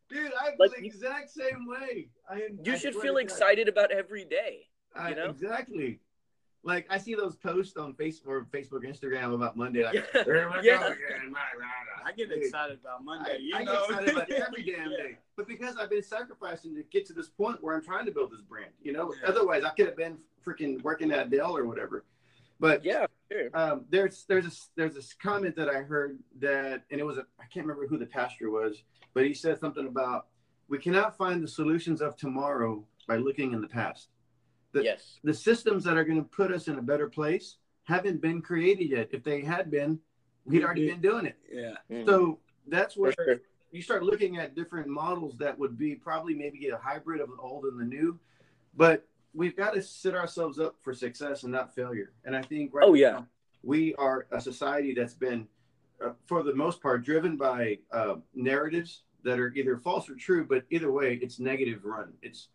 Dude, I feel Like, the exact same way. I am, You I should feel to God. excited about every day. I- you know? Exactly. like I see those posts on Facebook or Facebook, Instagram about Monday. Like, Yeah. "Here we go Yeah. again, rah, rah, rah." I get Dude, excited about Monday. I, you I know, get excited about every damn Yeah. day. But because I've been sacrificing to get to this point where I'm trying to build this brand, you know. Yeah. Otherwise, I could have been freaking working at Dell or whatever. But Yeah, sure. um, there's there's a there's this comment that I heard that, and it was a I can't remember who the pastor was, but he said something about we cannot find the solutions of tomorrow by looking in the past. The, yes. the systems that are going to put us in a better place haven't been created yet. If they had been, we'd already been doing it. Yeah. Mhm. So that's where sure. you start looking at different models that would be probably maybe a hybrid of the old and the new, but we've got to set ourselves up for success and not failure. And I think right Oh, yeah. now, we are a society that's been, uh, for the most part, driven by uh, narratives that are either false or true, but either way, it's negative run. It's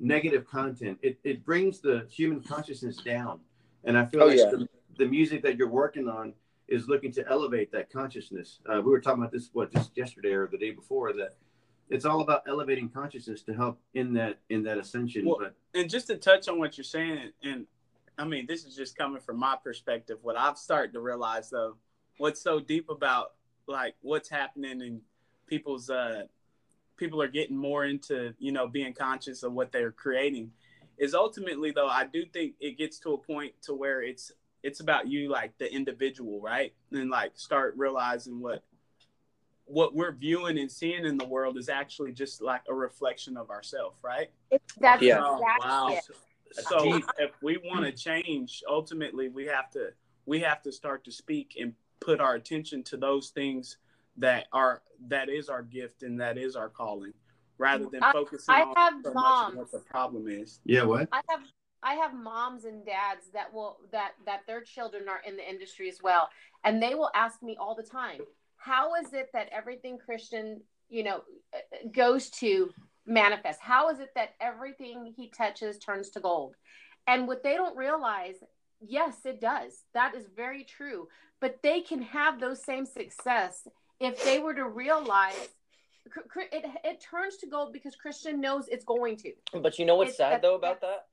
negative content. It, it brings the human consciousness down. And I feel Oh, like yeah. the, the music that you're working on is looking to elevate that consciousness. Uh, we were talking about this what just yesterday or the day before that it's all about elevating consciousness to help in that in that ascension. Well, but and just to touch on what you're saying, and I mean, this is just coming from my perspective. What I've started to realize, though, what's so deep about like what's happening in people's uh, people are getting more into you know being conscious of what they're creating, is ultimately though I do think it gets to a point to where it's it's about you like the individual, right? And like start realizing what what we're viewing and seeing in the world is actually just like a reflection of ourselves, right? That's Yeah. Oh, exactly wow. it. so Deep. if we want to change ultimately we have to we have to start to speak and put our attention to those things that are that is our gift and that is our calling rather than I- focusing I on have so much moms. what the problem is yeah, what? I have I have moms and dads that will that that their children are in the industry as well, and they will ask me all the time, "How is it that everything Christian, you know, uh, goes to manifest? How is it that everything he touches turns to gold?" And what they don't realize, yes, it does. That is very true. But they can have those same success if they were to realize it, it turns to gold because Christian knows it's going to. But you know what's It's- sad though about that?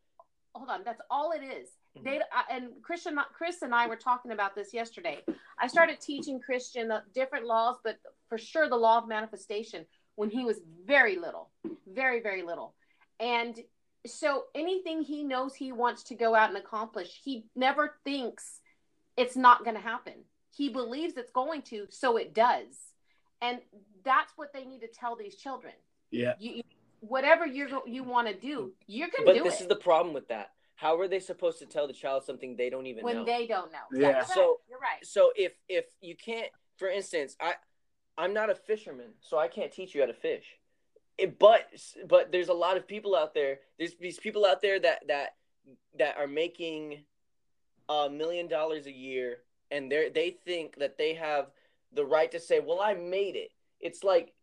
hold on that's all it is. Mhm. they I, and christian chris and i were talking about this yesterday. I started teaching christian the different laws but for sure the law of manifestation when he was very little very very little. And so anything he knows he wants to go out and accomplish he never thinks it's not going to happen he believes it's going to so it does and that's what they need to tell these children yeah you, you- whatever you're you want to do you're going to But do this it is the problem with that. How are they supposed to tell the child something they don't even know? when know? they don't know. Yeah. Yeah, So- right. you're right. so if if you can't for instance i i'm not a fisherman so i can't teach you how to fish it, but but there's a lot of people out there there's these people out there that that that are making a million dollars a year and they they think that they have the right to say well i made it. It's like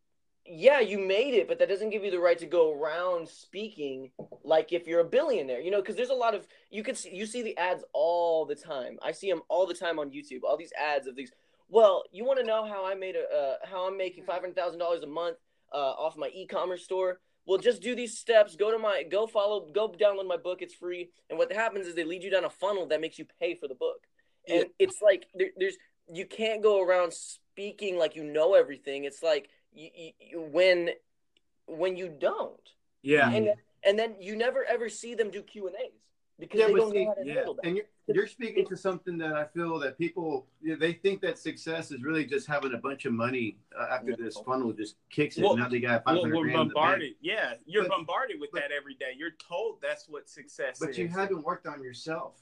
yeah you made it but that doesn't give you the right to go around speaking like if you're a billionaire you know because there's a lot of you can see you see the ads all the time. I see them all the time on youtube all these ads of these well you want to know how i made a uh, how i'm making $500000 a month uh, off my e-commerce store? Well just do these steps go to my go follow go download my book it's free. And what happens is they lead you down a funnel that makes you pay for the book and Yeah. it's like there, there's you can't go around speaking like you know everything it's like you, you, you when when you don't yeah and and then you never ever see them do q and a's because Yeah, they don't see- know how to yeah. handle that And you're you're speaking to something that I feel that people you know, they think that success is really just having a bunch of money uh, after this funnel just kicks it. Well- now they got five well, we're grand in the bank. bombarded yeah you're But- bombarded with but- that every day you're told that's what success But is But you haven't worked on yourself.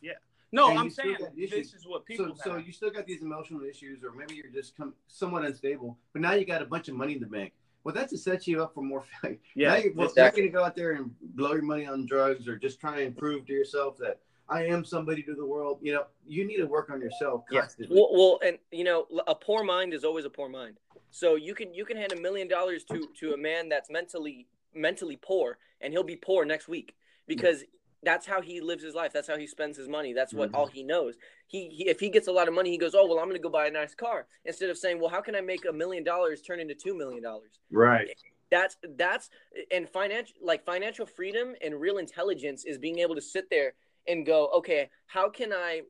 No and i'm saying this is what people So, so you still got these emotional issues, or maybe you're just come, somewhat unstable. But now you got a bunch of money in the bank. Well, that's to set you up for more failure. yeah now you're, well, exactly. you're going to go out there and blow your money on drugs, or just try and prove to yourself that I am somebody to the world. You know, you need to work on yourself Yeah. Well, well, and you know, a poor mind is always a poor mind. So you can you can hand a million dollars to to a man that's mentally mentally poor, and he'll be poor next week because that's how he lives his life. That's how he spends his money. That's what Mhm. all he knows. He, he if he gets a lot of money, he goes, oh well, I'm going to go buy a nice car instead of saying, well, how can I make a million dollars turn into two million dollars? right. that's that's and financial like financial freedom and real intelligence is being able to sit there and go, okay, how can I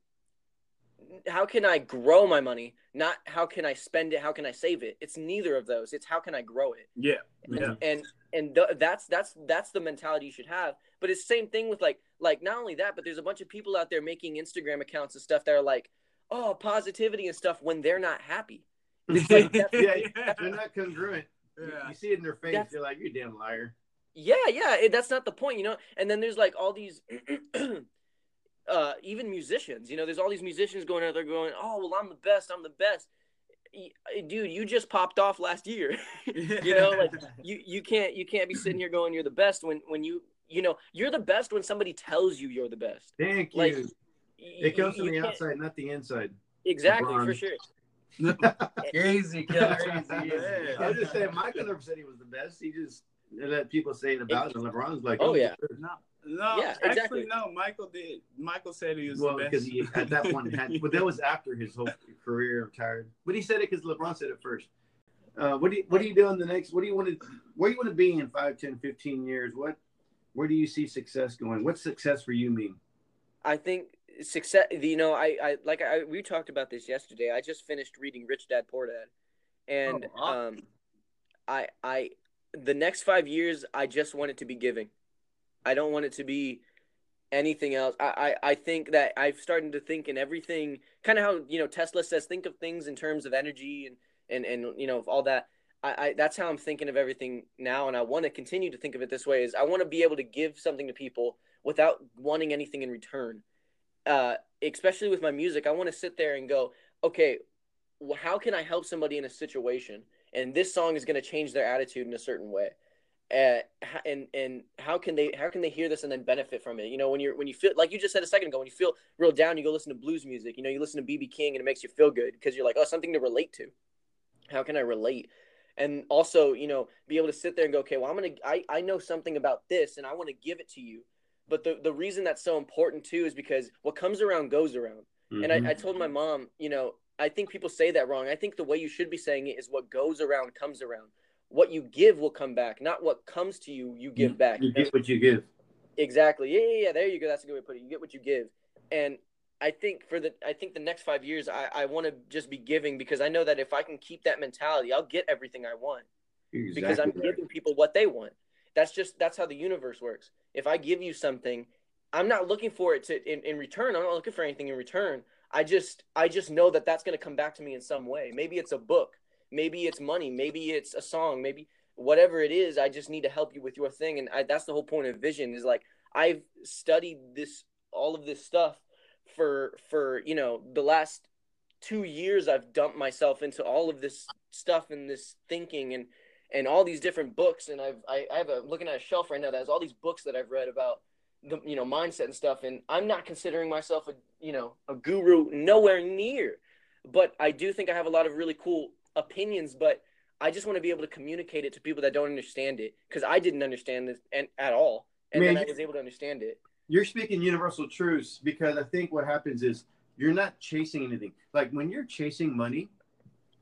how can I grow my money? Not how can I spend it? How can I save it? It's neither of those. It's how can I grow it? Yeah. And Yeah. and, and th- that's that's that's the mentality you should have. But it's the same thing with like like not only that, but there's a bunch of people out there making Instagram accounts and stuff that are like, oh, positivity and stuff when they're not happy. Like that's- yeah, they're not congruent. You- Yeah. You see it in their face. That's- You're like, you're a damn liar. Yeah, yeah, it, that's not the point, you know. And then there's like all these, uh, even musicians. You know, there's all these musicians going out there going, "Oh, well, I'm the best. I'm the best." Dude, you just popped off last year. you know, like you you can't you can't be sitting here going you're the best when when you you know you're the best when somebody tells you you're the best. Thank you. Like, Y- it comes you from the outside, not the inside. Exactly, for LeBron. sure. Crazy, killer. Crazy. Yeah. I was just saying, Michael never said he was the best. He just let people say it about him. LeBron's like, Oh, yeah. No, no, Yeah, actually, no. Michael did. Michael said he was Well, the best. because he at that point had, but that was after his whole career retired. But he said it because LeBron said it first. Uh, what do you what do you do in the next? What do you want to where do you want to be in 5, 10, 15 years? What where do you see success going? What's success for you mean? I think success. You know, I, I like I we talked about this yesterday. I just finished reading Rich Dad Poor Dad, and Oh, awesome. um, I I the next five years I just want it to be giving. I don't want it to be anything else. I I, I think that I've started to think in everything, kind of how you know Tesla says, think of things in terms of energy and and and you know all that. I, I that's how I'm thinking of everything now, and I want to continue to think of it this way. Is I want to be able to give something to people without wanting anything in return. Uh, especially with my music, I want to sit there and go, okay, how can I help somebody in a situation? And this song is going to change their attitude in a certain way. Uh, and and how can they how can they hear this and then benefit from it? You know, when you're when you feel like you just said a second ago, when you feel real down, you go listen to blues music. You know, you listen to BB King and it makes you feel good because you're like, oh, something to relate to. How can I relate? And also, you know, be able to sit there and go, okay, well, I'm gonna I I know something about this and I want to give it to you. But the the reason that's so important too is because what comes around goes around. And Mhm. I, I told my mom, you know, I think people say that wrong. I think the way you should be saying it is what goes around comes around. What you give will come back, not what comes to you, you give back. you get what you give. Exactly. Yeah, yeah, yeah. There you go. That's a good way to put it. You get what you give. And I think for the I think the next five years I, I want to just be giving because I know that if I can keep that mentality, I'll get everything I want You're because I'm right. giving people what they want. That's just that's how the universe works. If I give you something, I'm not looking for it to in, in return. I'm not looking for anything in return. I just I just know that that's going to come back to me in some way. Maybe it's a book, maybe it's money, maybe it's a song, maybe whatever it is. I just need to help you with your thing, and I, that's the whole point of vision. Is like I've studied this all of this stuff for for you know the last two years. I've dumped myself into all of this stuff and this thinking and and all these different books and I've I, I have a looking at a shelf right now that has all these books that I've read about the you know mindset and stuff and I'm not considering myself a you know a guru nowhere near but I do think I have a lot of really cool opinions but I just want to be able to communicate it to people that don't understand it because I didn't understand this and, at all and Man, then I was able to understand it You're speaking universal truths because I think what happens is you're not chasing anything. Like when you're chasing money,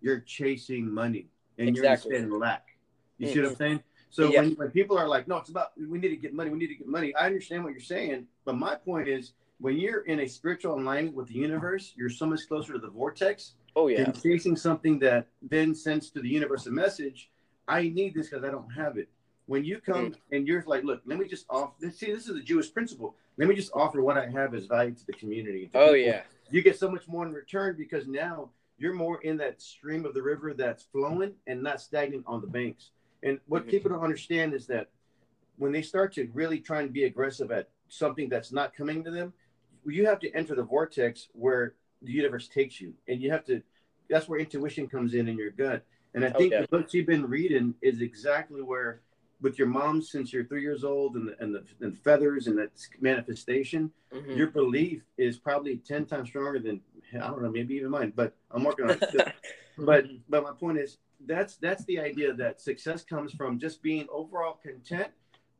you're chasing money and Exactly. you're in lack. You see what I'm Mhm. saying? So Yeah. when, when people are like, no, it's about we need to get money, we need to get money. I understand what you're saying, but my point is when you're in a spiritual alignment with the universe, you're so much closer to the vortex oh yeah and chasing something that then sends to the universe a message. I need this because I don't have it. When you come and you're like, look, let me just offer. See, this is a Jewish principle. Let me just offer what I have as value to the community. to oh people. yeah You get so much more in return because now you're more in that stream of the river that's flowing and not stagnant on the banks. And what Mhm. people don't understand is that when they start to really try and be aggressive at something that's not coming to them, you have to enter the vortex where the universe takes you. And you have to, that's where intuition comes in in your gut. And I Oh, think yeah. the books you've been reading is exactly where, with your mom since you're three years old and the, and the and feathers and that manifestation, Mhm. your belief is probably 10 times stronger than, I don't know, maybe even mine, but I'm working on it. but but my point is that's that's the idea that success comes from just being overall content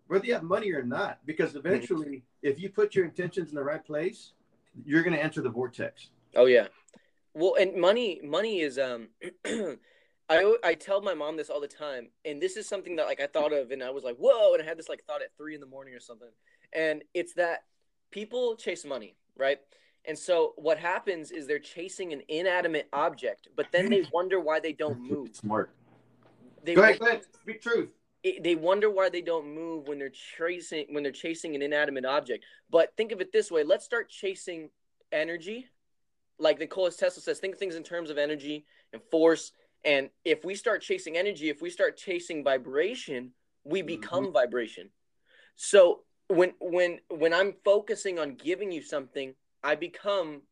whether you have money or not because eventually if you put your intentions in the right place you're going to enter the vortex Oh yeah. Well, and money money is um I I tell my mom this all the time, and this is something that like I thought of, and I was like, whoa, and I had this like thought at three in the morning or something, and it's that people chase money, right? And so what happens is they're chasing an inanimate object, but then they wonder why they don't move. Smart. They, Go ahead, go ahead. Speak truth. it- they wonder why they don't move when they're chasing when they're chasing an inanimate object. But think of it this way: let's start chasing energy, like Nikola Tesla says. Think of things in terms of energy and force. And if we start chasing energy, if we start chasing vibration, we become vibration. So when when when I'm focusing on giving you something, I become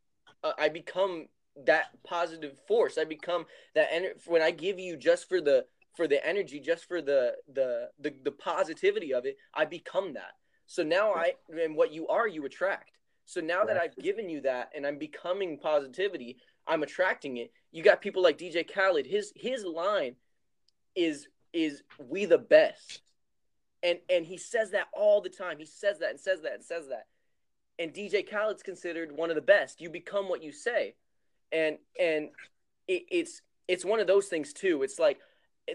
uh, I become that positive force. I become that ener- when I give you just for the for the energy, just for the the the, the positivity of it, I become that. So now I and what you are, you attract. So now that I've given you that and I'm becoming positivity, I'm attracting it. You got people like DJ Khaled. His his line is is we the best. And and he says that all the time. He says that and says that and says that. And DJ Khaled's considered one of the best. You become what you say. And and it, it's it's one of those things too. It's like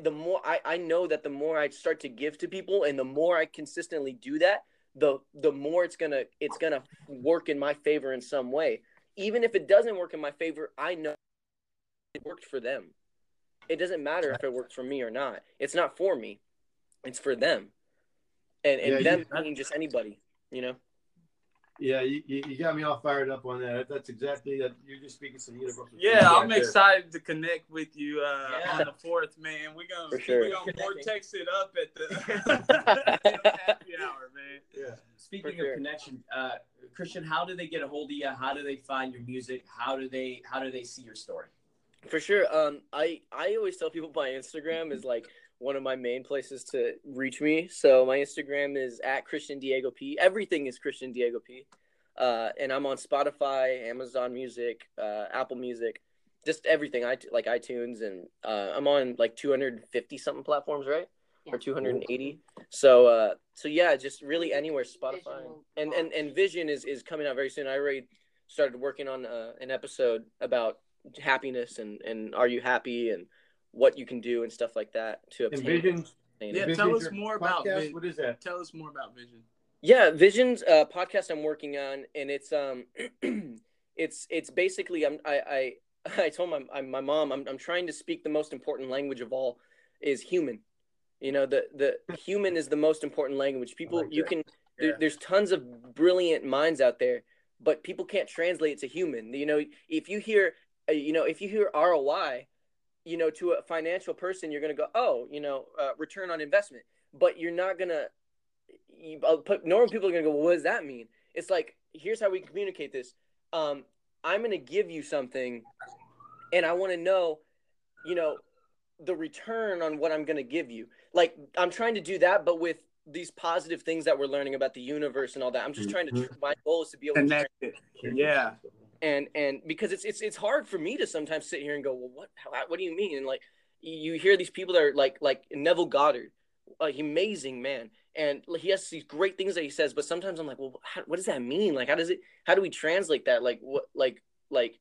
the more I, I know that the more I start to give to people and the more I consistently do that, the the more it's gonna it's gonna work in my favor in some way. Even if it doesn't work in my favor, I know it worked for them. It doesn't matter if it worked for me or not. It's not for me. It's for them. And and Yeah, them you- being just anybody, you know? Yeah, you, you, you got me all fired up on that. That's exactly that. You're just speaking some universal. Yeah, I'm right there. excited to connect with you uh, Yeah. on the fourth, man. We're gonna For sure. we're gonna vortex it up at the happy hour, man. Yeah. Speaking sure. of connection, uh, Christian, how do they get a hold of you? How do they find your music? How do they how do they see your story? For sure. Um, I I always tell people my Instagram is like one of my main places to reach me. So my Instagram is at Christian Diego P. Everything is Christian Diego P. Uh, and I'm on Spotify, Amazon Music, uh, Apple Music, just everything. I like iTunes, and uh, I'm on like 250 something platforms, right? Yeah. Or 280. So uh, so yeah, just really anywhere Spotify. And and and Vision is is coming out very soon. I already started working on uh, an episode about happiness and and are you happy and what you can do and stuff like that to obtain. Envision. obtain it. Yeah, Envision's tell us your more about podcast? Vis- What is that? Tell us more about Vision. Yeah, Vision's uh, podcast I'm working on, and it's um, it's it's basically I'm I I, I told my I- my mom I'm I'm trying to speak the most important language of all is human. You know the the human is the most important language. People like you that. can there, there's tons of brilliant minds out there, but people can't translate it to human. You know if you hear uh, you know if you hear ROI, you know to a financial person you're gonna go oh you know uh, return on investment, but you're not gonna you, put, normal people are gonna go, well, what does that mean? It's like, here's how we communicate this. Um, I'm gonna give you something, and I want to know, you know, the return on what I'm gonna give you. Like, I'm trying to do that, but with these positive things that we're learning about the universe and all that. I'm just trying to. My goal is to be able to connect it. Yeah. And and because it's it's it's hard for me to sometimes sit here and go, well, what how, what do you mean? And like you hear these people that are like like Neville Goddard, like amazing man, and he has these great things that he says, but sometimes I'm like, well, how, what does that mean? Like, how does it? How do we translate that? Like what? Like like,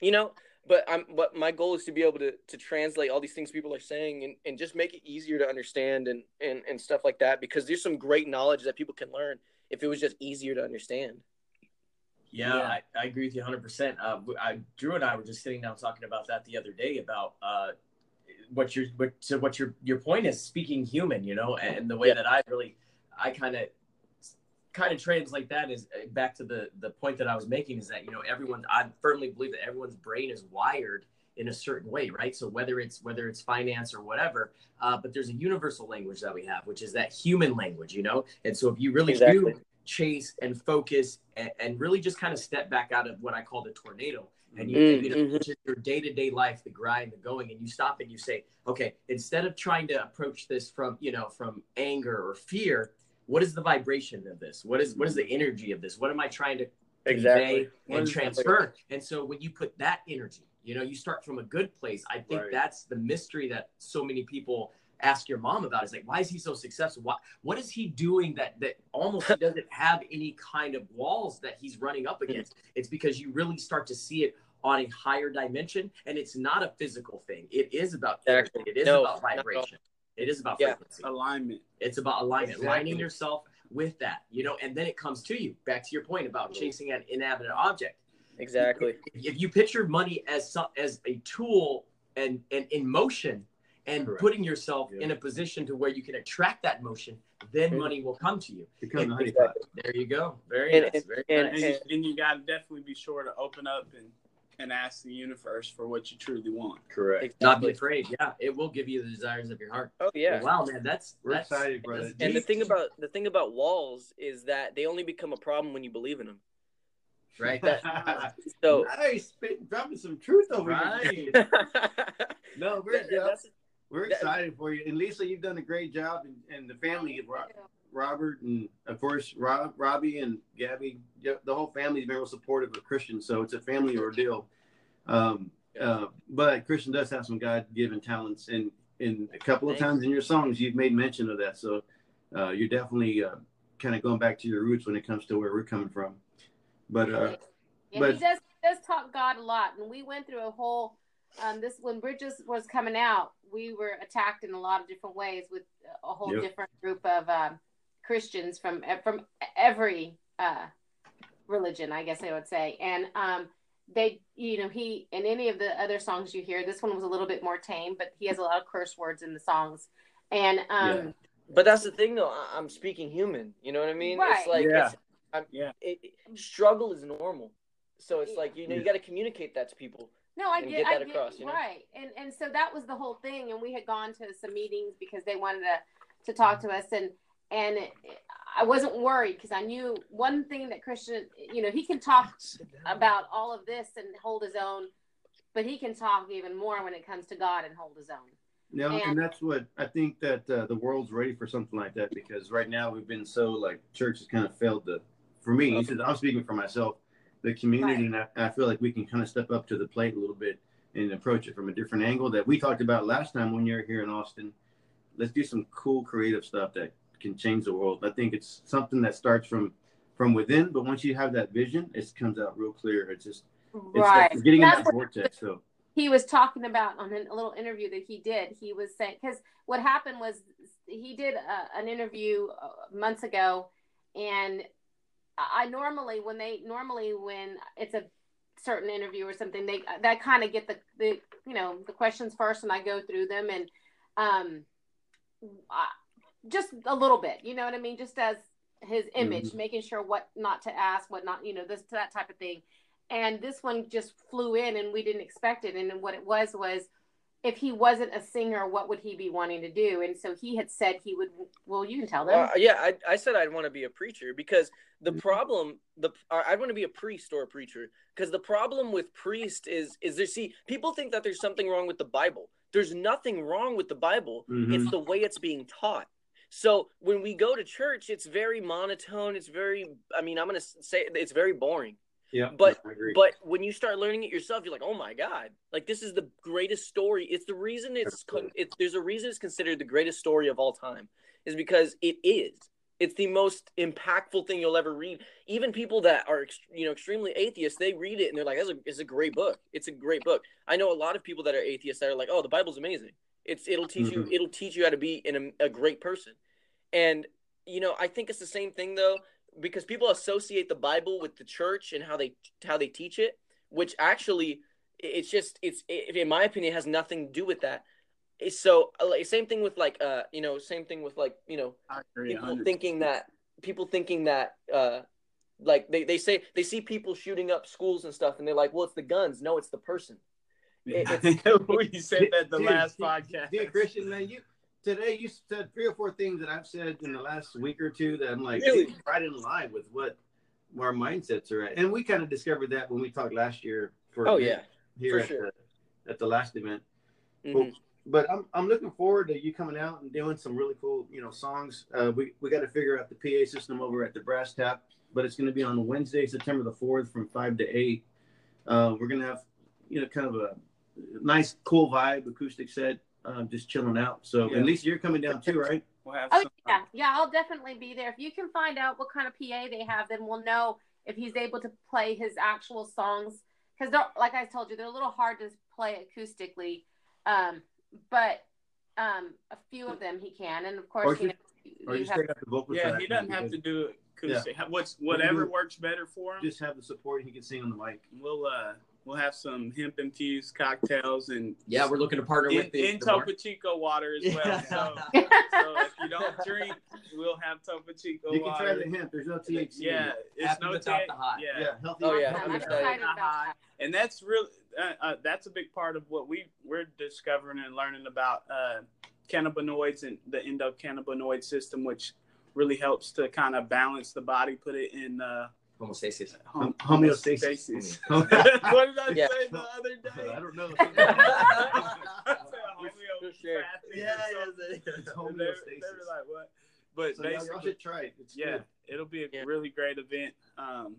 you know. But I'm but my goal is to be able to to translate all these things people are saying and, and just make it easier to understand and, and and stuff like that because there's some great knowledge that people can learn if it was just easier to understand. Yeah, Yeah. I, I agree with you 100%. Uh, I, Drew and I were just sitting down talking about that the other day about uh, what your what so what your your point is speaking human, you know, and the way Yeah. that I really I kind of kind of translate that is uh, back to the the point that I was making is that you know everyone I firmly believe that everyone's brain is wired in a certain way, right? So whether it's whether it's finance or whatever, uh, but there's a universal language that we have, which is that human language, you know. And so if you really Exactly. do chase and focus and, and really just kind of step back out of what I call the tornado. And you, Mm, you know, which is your day to day life, the grind, the going, and you stop and you say, okay, instead of trying to approach this from, you know, from anger or fear, what is the vibration of this? What is what is the energy of this? What am I trying to convey and is the transfer? And so when you put that energy, you know, you start from a good place. I think Right. that's the mystery that so many people ask your mom about is like, why is he so successful? What what is he doing that that almost doesn't have any kind of walls that he's running up mm-hmm. against? It's because you really start to see it on a higher dimension, and it's not a physical thing. It is about energy. Exactly. It is No, about not at vibration. It is about Yeah. frequency. Alignment. It's about alignment, Exactly. aligning yourself with that, you know, and then it comes to you. Back to your point about mm-hmm. chasing an inanimate object. Exactly. If you picture money as some, as a tool and and in motion, and Correct. putting yourself Yeah. in a position to where you can attract that motion, then Mhm. money will come to you. Become the And- honeypot. There you go. Very And- nice. and- Very and- nice. and, you, and you got to definitely be sure to open up and and ask the universe for what you truly want. Correct. Not be Exactly. afraid. Yeah, it will give you the desires of your heart. Oh yeah. Wow, man, that's We're that's, excited, brother. that's And the thing about the thing about walls is that they only become a problem when you believe in them. right. So nice, spit, dropping some truth over Right. here. No, we're that's- we're that- excited for you, and Lisa, you've done a great job, and, and the family, Ro- Robert, and of course Rob, Robbie, and Gabby, yeah, the whole family's been real supportive of Christian, so it's a family ordeal. Um, uh, but Christian does have some God-given talents, and in a couple of Thank times in your songs, you've made mention of that. So uh, you're definitely uh, kind of going back to your roots when it comes to where we're coming from. But uh, Yeah, But- he does he does talk God a lot, and we went through a whole. Um, this when Bridges was coming out, we were attacked in a lot of different ways with a whole Yep. different group of um, Christians from from every uh, religion, I guess I would say, and um, they, you know, he in any of the other songs you hear, this one was a little bit more tame, but he has a lot of curse words in the songs, and um, But that's the thing, though. I- I'm speaking human. You know what I mean? Right. It's like, Yeah. it's, I'm, Yeah. It, it- struggle is normal. So it's like you know you got to communicate that to people. No, I and get, get I that get across, you know? right, and and so that was the whole thing, and we had gone to some meetings because they wanted to to talk to us, and and it, I wasn't worried because I knew one thing that Christian, you know, he can talk about all of this and hold his own, but he can talk even more when it comes to God and hold his own. No, And- and that's what I think that uh, the world's ready for something like that because right now we've been so like church has kind of failed the. For me, he says I'm speaking for myself, the community, and I, I feel like we can kind of step up to the plate a little bit and approach it from a different angle that we talked about last time when you're here in Austin. Let's do some cool creative stuff that can change the world. I think it's something that starts from from within, but once you have that vision, it comes out real clear. It's just it's right. like getting in that vortex. So he was talking about on a little interview that he did. He was saying because what happened was he did a, an interview uh, months ago, and I normally when they normally when it's a certain interview or something they that kind of get the the you know the questions first and I go through them and um I, just a little bit you know what I mean? Just as his image making sure what not to ask what not you know this to that type of thing. And this one just flew in and we didn't expect it. And what it was was if he wasn't a singer what would he be wanting to do and so he had said he would well you can tell them Well, yeah, I, I said I'd want to be a preacher because the problem, the I- I'd want to be a priest or a preacher because the problem with priest is is there. See, people think that there's something wrong with the Bible. There's nothing wrong with the Bible. mhm. It's the way it's being taught. So when we go to church, it's very monotone. It's very, I mean, I'm gonna say it's very boring. Yeah, but- But when you start learning it yourself, you're like, oh my god, like this is the greatest story. It's the reason it's con- it's there's a reason it's considered the greatest story of all time is because it is. It's the most impactful thing you'll ever read. Even people that are you know extremely atheists, they read it and they're like, "That's a, it's a great book. It's a great book." I know a lot of people that are atheists that are like, "Oh, the Bible's amazing. It's it'll teach you it'll teach you how to be in a, a great person." And you know, I think it's the same thing though because people associate the Bible with the church and how they how they teach it, which actually it's just it's it, in my opinion has nothing to do with that. So uh, same thing with like uh you know same thing with like you know people 100%. thinking that people thinking that uh like they, they say they see people shooting up schools and stuff and they're like well it's the guns no it's the person it- we said that the Dude, last podcast. Dude, Christian, man, you today you said three or four things that I've said in the last week or two that I'm like Really? right in line with what our mindsets are at. And we kind of discovered that when we talked last year for oh yeah here for at, sure. the, at the last event. Mhm. But I'm, I'm looking forward to you coming out and doing some really cool, you know, songs. Uh, we we got to figure out the PA system over at the Brass Tap, but it's going to be on Wednesday, September the fourth, from five to eight. Uh, we're gonna have, you know, kind of a nice, cool vibe, acoustic set, uh, just chilling out. So Yeah. at least you're coming down too, right? We'll have Oh some, yeah, yeah, I'll definitely be there. If you can find out what kind of PA they have, then we'll know if he's able to play his actual songs. Because they're like I told you, they're a little hard to play acoustically, um, but um, a few of them he can, and of course, Or you know, Or you just have take the vocal Yeah, he doesn't have to do it acoustic. What's whatever works better for him. Just have the support. He can sing on the mic. We'll uh we'll have some hemp infused cocktails and Yeah, we're looking to partner in, with the, in the Topo Chico water as well. Yeah. So, so if you don't drink, we'll have Topo Chico You can water. try the hemp. There's no THC. Yeah, it's no without ta- the high. Yeah, Yeah. Healthy. Oh, yeah, I'm I'm excited excited. about that. and that's really uh, uh, that's a big part of what we we're discovering and learning about uh, cannabinoids and the endocannabinoid system, which really helps to kind of balance the body, put it in uh, homostasis. hom- Hom- homeostasis. what did I Yeah. say the other day? I don't know. I said For sure. Yeah, something. It's And they, they were like, "What?" But So y'all, y'all basically, should try it. It's yeah, good. it'll be a Yeah. really great event. Um,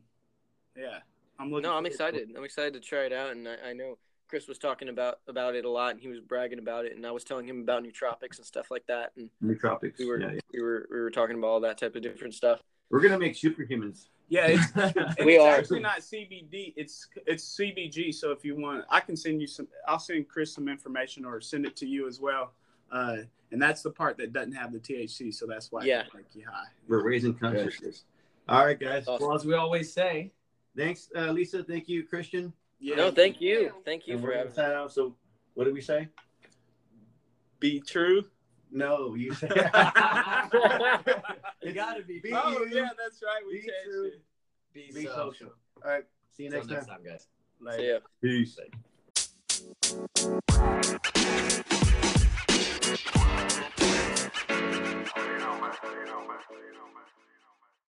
yeah, I'm looking. No, I'm forward to it. excited. I'm excited to try it out, and I, I know Chris was talking about about it a lot, and he was bragging about it, and I was telling him about nootropics and stuff like that, and Nootropics. we were Yeah, yeah. we were we were talking about all that type of different stuff. We're gonna make superhumans. Yeah, it's, and We it's are. actually not CBD. It's it's CBG. So if you want, I can send you some. I'll send Chris some information or send it to you as well. Uh, and that's the part that doesn't have the THC. So that's why Yeah. it can make you high. We're raising consciousness. All right, guys. Awesome. Well, as we always say, Thanks, uh, Lisa. Thank you, Christian. Yeah. no, thank you, you. thank you And for having. gonna sign out. So, what did we say? Be true. No, you said. it got to be. Be oh, you. yeah, that's right. We be true. Be, be social. social. All right. See you next, next time. time. guys. Later. See ya. Peace.